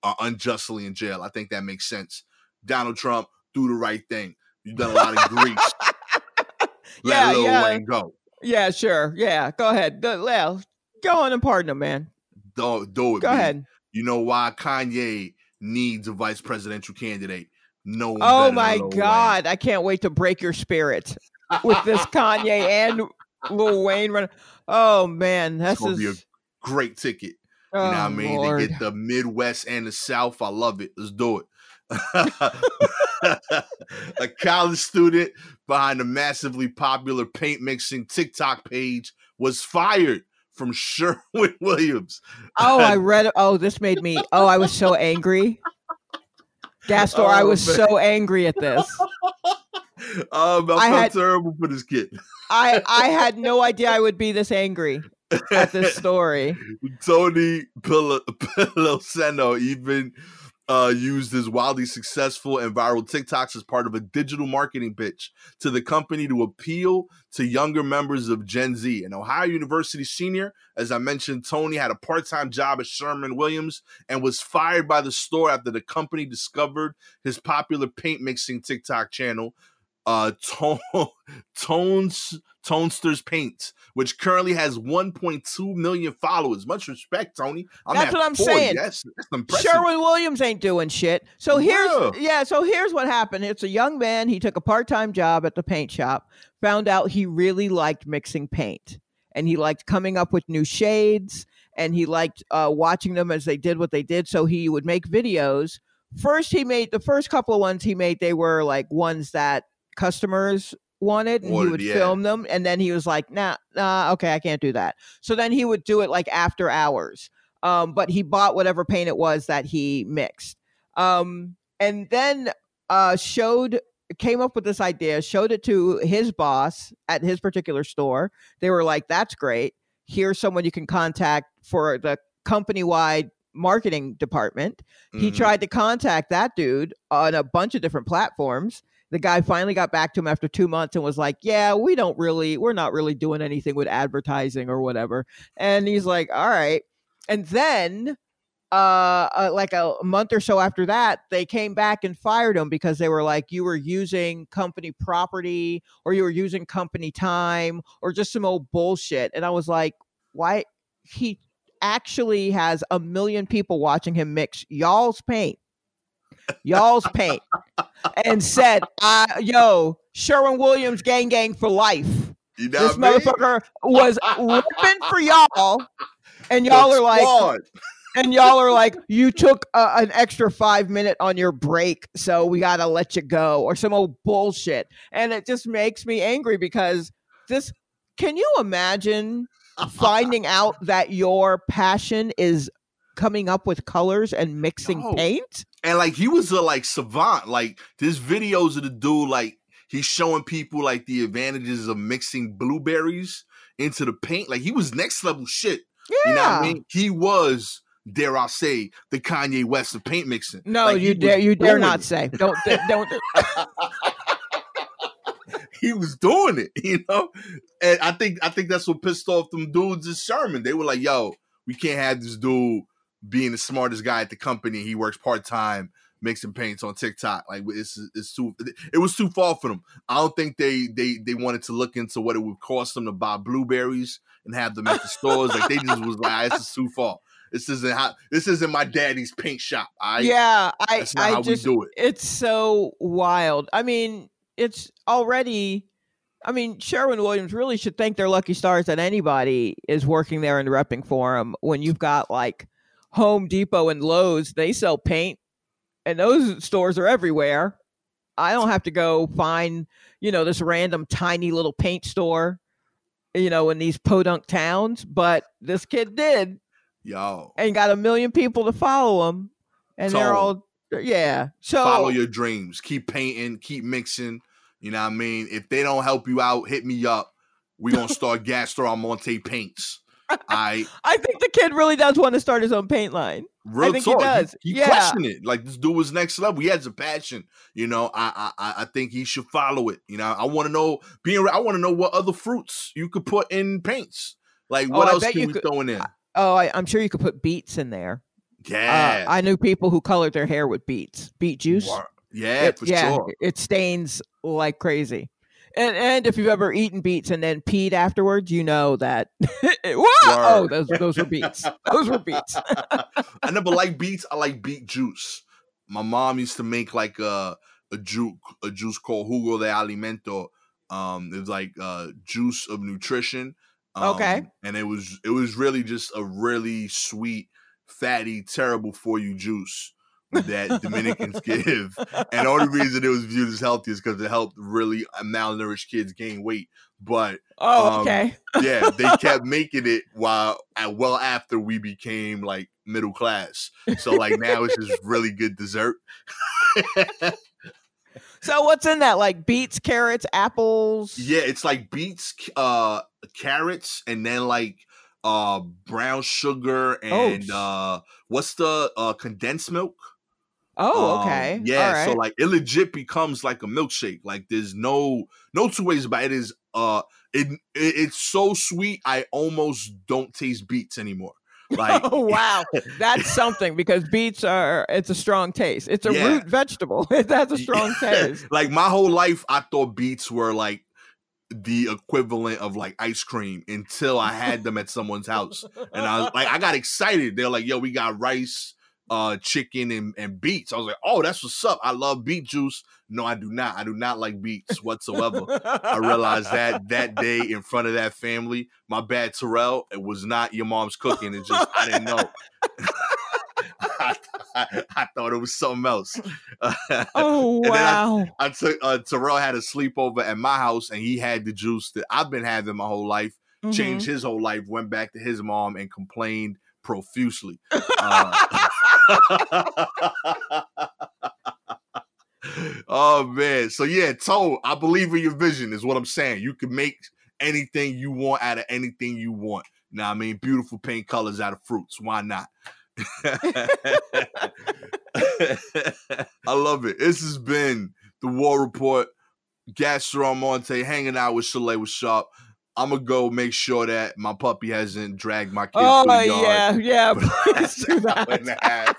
are unjustly in jail. I think that makes sense. Donald Trump, do the right thing. You've done a lot of grease. Let Yeah, Lil yeah. Wayne go. Yeah, sure. Yeah, go ahead. Go, well, go on and pardon him, man. Do, do it. Go B. ahead. You know why Kanye needs a vice presidential candidate? No one. Oh my Lil Wayne. God, I can't wait to break your spirit with this Kanye and Lil Wayne. Run- oh man, that's gonna be a great ticket. You oh, know what I oh, mean? Lord. They get the Midwest and the South. I love it. Let's do it. a college student behind a massively popular paint mixing TikTok page was fired from Sherwin Williams. Oh, I read. Oh, this made me. Oh, I was so angry. Gastor, I Oh, was man. so angry at this. Um, I, I felt terrible for this kid. I I had no idea I would be this angry at this story. Tony Pil- Piloseno even uh, used his wildly successful and viral TikToks as part of a digital marketing pitch to the company to appeal to younger members of Gen Z. An Ohio University senior, as I mentioned, Tony had a part time job at Sherwin Williams and was fired by the store after the company discovered his popular paint mixing TikTok channel. Uh, Tone, Tones Tonesters Paints, which currently has 1.2 million followers. Much respect, Tony. I'm That's at what I'm four. saying. Yes, that's impressive. Sherwin Williams ain't doing shit. So here's Yeah. yeah. So here's what happened. It's a young man. He took a part time job at the paint shop. Found out he really liked mixing paint, and he liked coming up with new shades, and he liked uh, watching them as they did what they did. So he would make videos. First, he made the first couple of ones he made. They were like ones that customers wanted, and he would yeah. film them. And then he was like, "Nah, nah, okay, I can't do that." So then he would do it like after hours um, but he bought whatever paint it was that he mixed. Um, and then uh, showed came up with this idea, showed it to his boss at his particular store. They were like, "That's great. Here's someone you can contact for the company wide marketing department." He Mhm. tried to contact that dude on a bunch of different platforms. The guy finally got back to him after two months and was like, "Yeah, we don't really, we're not really doing anything with advertising or whatever." And he's like, "All right." And then uh, uh, like a month or so after that, they came back and fired him because they were like, you were using company property or you were using company time or just some old bullshit. And I was like, why? He actually has a million people watching him mix y'all's paint, y'all's paint, and said, uh, yo, Sherwin Williams gang gang for life. You know This I mean? motherfucker was ripping for y'all. And y'all are like, squad. and y'all are like, you took uh, an extra five minute on your break, so we gotta let you go, or some old bullshit. And it just makes me angry because this. Can you imagine finding out that your passion is coming up with colors and mixing No. paint? and like he was a like savant. Like there's videos of the dude like he's showing people like the advantages of mixing blueberries into the paint. Like he was next level shit. Yeah. You know what I mean? He was, dare I say, the Kanye West of paint mixing. No, Like, you dare you dare not it. say. Don't don't. he was doing it, you know. And I think I think that's what pissed off them dudes in Sherwin. They were like, "Yo, we can't have this dude being the smartest guy at the company. He works part time." makes Mixing paints on TikTok, like it's it's too. It was too far for them. I don't think they they they wanted to look into what it would cost them to buy blueberries and have them at the stores. Like they just was like, "Ah, "This is too far. This isn't how. This isn't my daddy's paint shop." I yeah, I that's not I how just we do it. it's so wild. I mean, it's already. I mean, Sherwin Williams really should thank their lucky stars that anybody is working there and repping for them. When you've got like Home Depot and Lowe's, they sell paint, and those stores are everywhere. I don't have to go find you know this random tiny little paint store, you know, in these podunk towns. But this kid did, Yo, and got a million people to follow him, and they're all yeah. So follow your dreams. Keep painting. Keep mixing. You know what I mean? If they don't help you out, hit me up. We gonna start Gastor Almonte paints. I I think the kid really does want to start his own paint line. real think he does. He, Yeah. questioned it. Like this dude was next level. He has a passion. You know, I I I- I think he should follow it. You know, I want to know being. I want to know what other fruits you could put in paints. Like Oh, what I else can you we could- throw in there? Oh, I, I'm sure you could put beets in there. Yeah, Uh, I knew people who colored their hair with beets, beet juice. Wor- yeah, It- for yeah, sure. it stains like crazy. And and if you've ever eaten beets and then peed afterwards, you know that. Whoa! Oh, those those were beets. Those were beets. I never like beets. I like beet juice. My mom used to make like a a juice a juice called jugo de alimento. Um, it was like uh juice of nutrition. Um, Okay. and it was it was really just a really sweet, fatty, terrible for you juice that Dominicans give. And the only reason it was viewed as healthy is because it helped really malnourished kids gain weight. But Oh, Um, okay. yeah, they kept making it while well after we became like middle class. So like now it's just really good dessert. So what's in that? Like beets, carrots, apples. yeah, it's like beets, uh, carrots, and then like uh brown sugar and sh- uh what's the uh condensed milk? Oh, Um, okay. yeah, All right. so like it legit becomes like a milkshake. Like there's no no two ways about it. it is uh it, it it's so sweet I almost don't taste beets anymore. Like oh wow, that's something because beets are it's a strong taste. It's a Yeah. root vegetable. It has a strong taste. like my whole life I thought beets were like the equivalent of like ice cream until I had them at someone's house. And I was like I got excited. They're like, yo, we got rice, uh, chicken and, and beets. I was like, oh, that's what's up. I love beet juice. No, I do not. I do not like beets whatsoever. I realized that that day in front of that family. My bad, Terrell. It was not your mom's cooking. It just I didn't know. I, I, I thought it was something else. Oh then I- wow. I took uh, Terrell had a sleepover at my house, and he had the juice that I've been having my whole life. Mhm. Changed his whole life. Went back to his mom and complained profusely. Uh, oh man. So yeah, Toe, I believe in your vision, is what I'm saying. You can make anything you want out of anything you want. Now, I mean, beautiful paint colors out of fruits. Why not? I love it. This has been the War Report. Gastor Almonte hanging out with Shalewa Sharpe. I'm gonna go make sure that my puppy hasn't dragged my kids Oh to the yard. yeah, yeah. Please do that.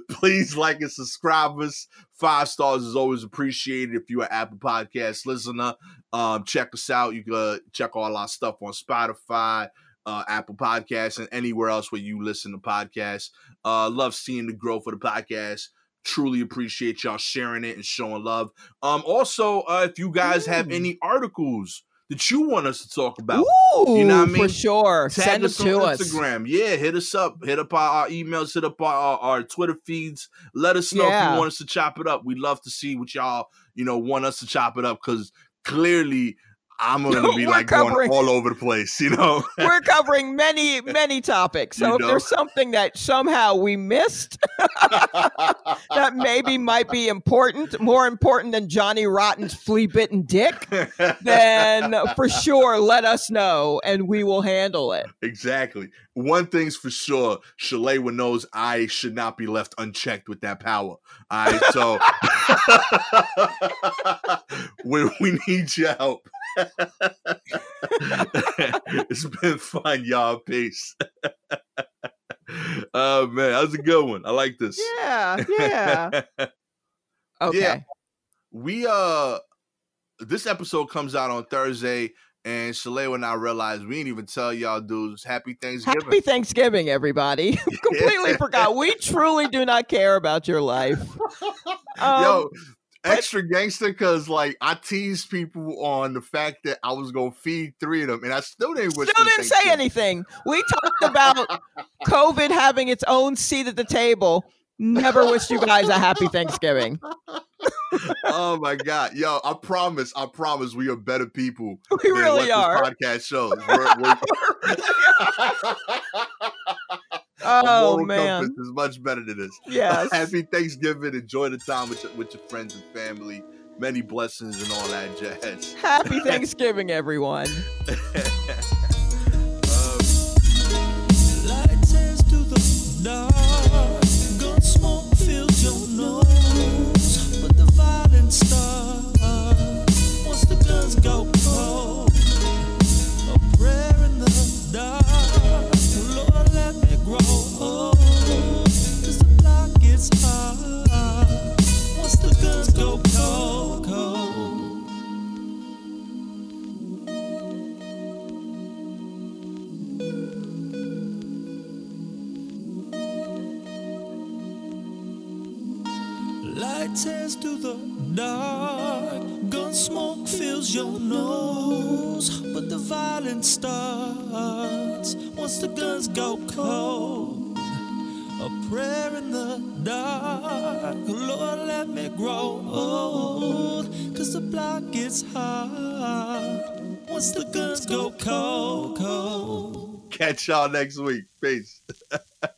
Please like and subscribe us. Five stars is always appreciated. If you're an Apple Podcast listener, um, check us out. You can uh, check all our stuff on Spotify, uh, Apple Podcasts, and anywhere else where you listen to podcasts. Uh, love seeing the growth of the podcast. Truly appreciate y'all sharing it and showing love. Um, also, uh, if you guys have Mm. any articles that you want us to talk about, Ooh, You know what I mean? for sure. Tag Send them us on to us. Instagram. Yeah, hit us up. Hit up our, emails. Hit up our, our, our Twitter feeds. Let us know if you want us to chop it up. We'd love to see what y'all, you know, want us to chop it up because clearly I'm gonna be like covering- going all over the place, you know. We're covering many, many topics. So You if know? there's something that somehow we missed that maybe might be important, more important than Johnny Rotten's flea bitten dick, then for sure let us know and we will handle it. exactly. One thing's for sure, Shalewa knows I should not be left unchecked with that power. All right, so we, we need your help. it's been fun, y'all. Peace. oh man, that was a good one. I like this. Yeah, yeah. Okay. we uh this episode comes out on Thursday, and Shalewa and I realized we didn't even tell y'all dudes happy Thanksgiving. Happy Thanksgiving, everybody. Completely forgot. We truly do not care about your life. Um, Yo, extra gangster because like I teased people on the fact that I was gonna feed three of them, and I still didn't Still didn't say anything. We talked about COVID having its own seat at the table. Never wished you guys a happy Thanksgiving. oh my god, yo! I promise, I promise, we are better people. We than really are. This podcast shows. We're, we're, Oh man. compass is much better than this. Yes. Happy Thanksgiving. Enjoy the time with your, with your friends and family. Many blessings and all that jazz. Happy Thanksgiving, everyone. Your nose. But the violence starts once the guns go cold. A prayer in the dark. Lord, let me grow old. Cause the block gets hard once the guns go cold, cold. catch y'all next week. Peace.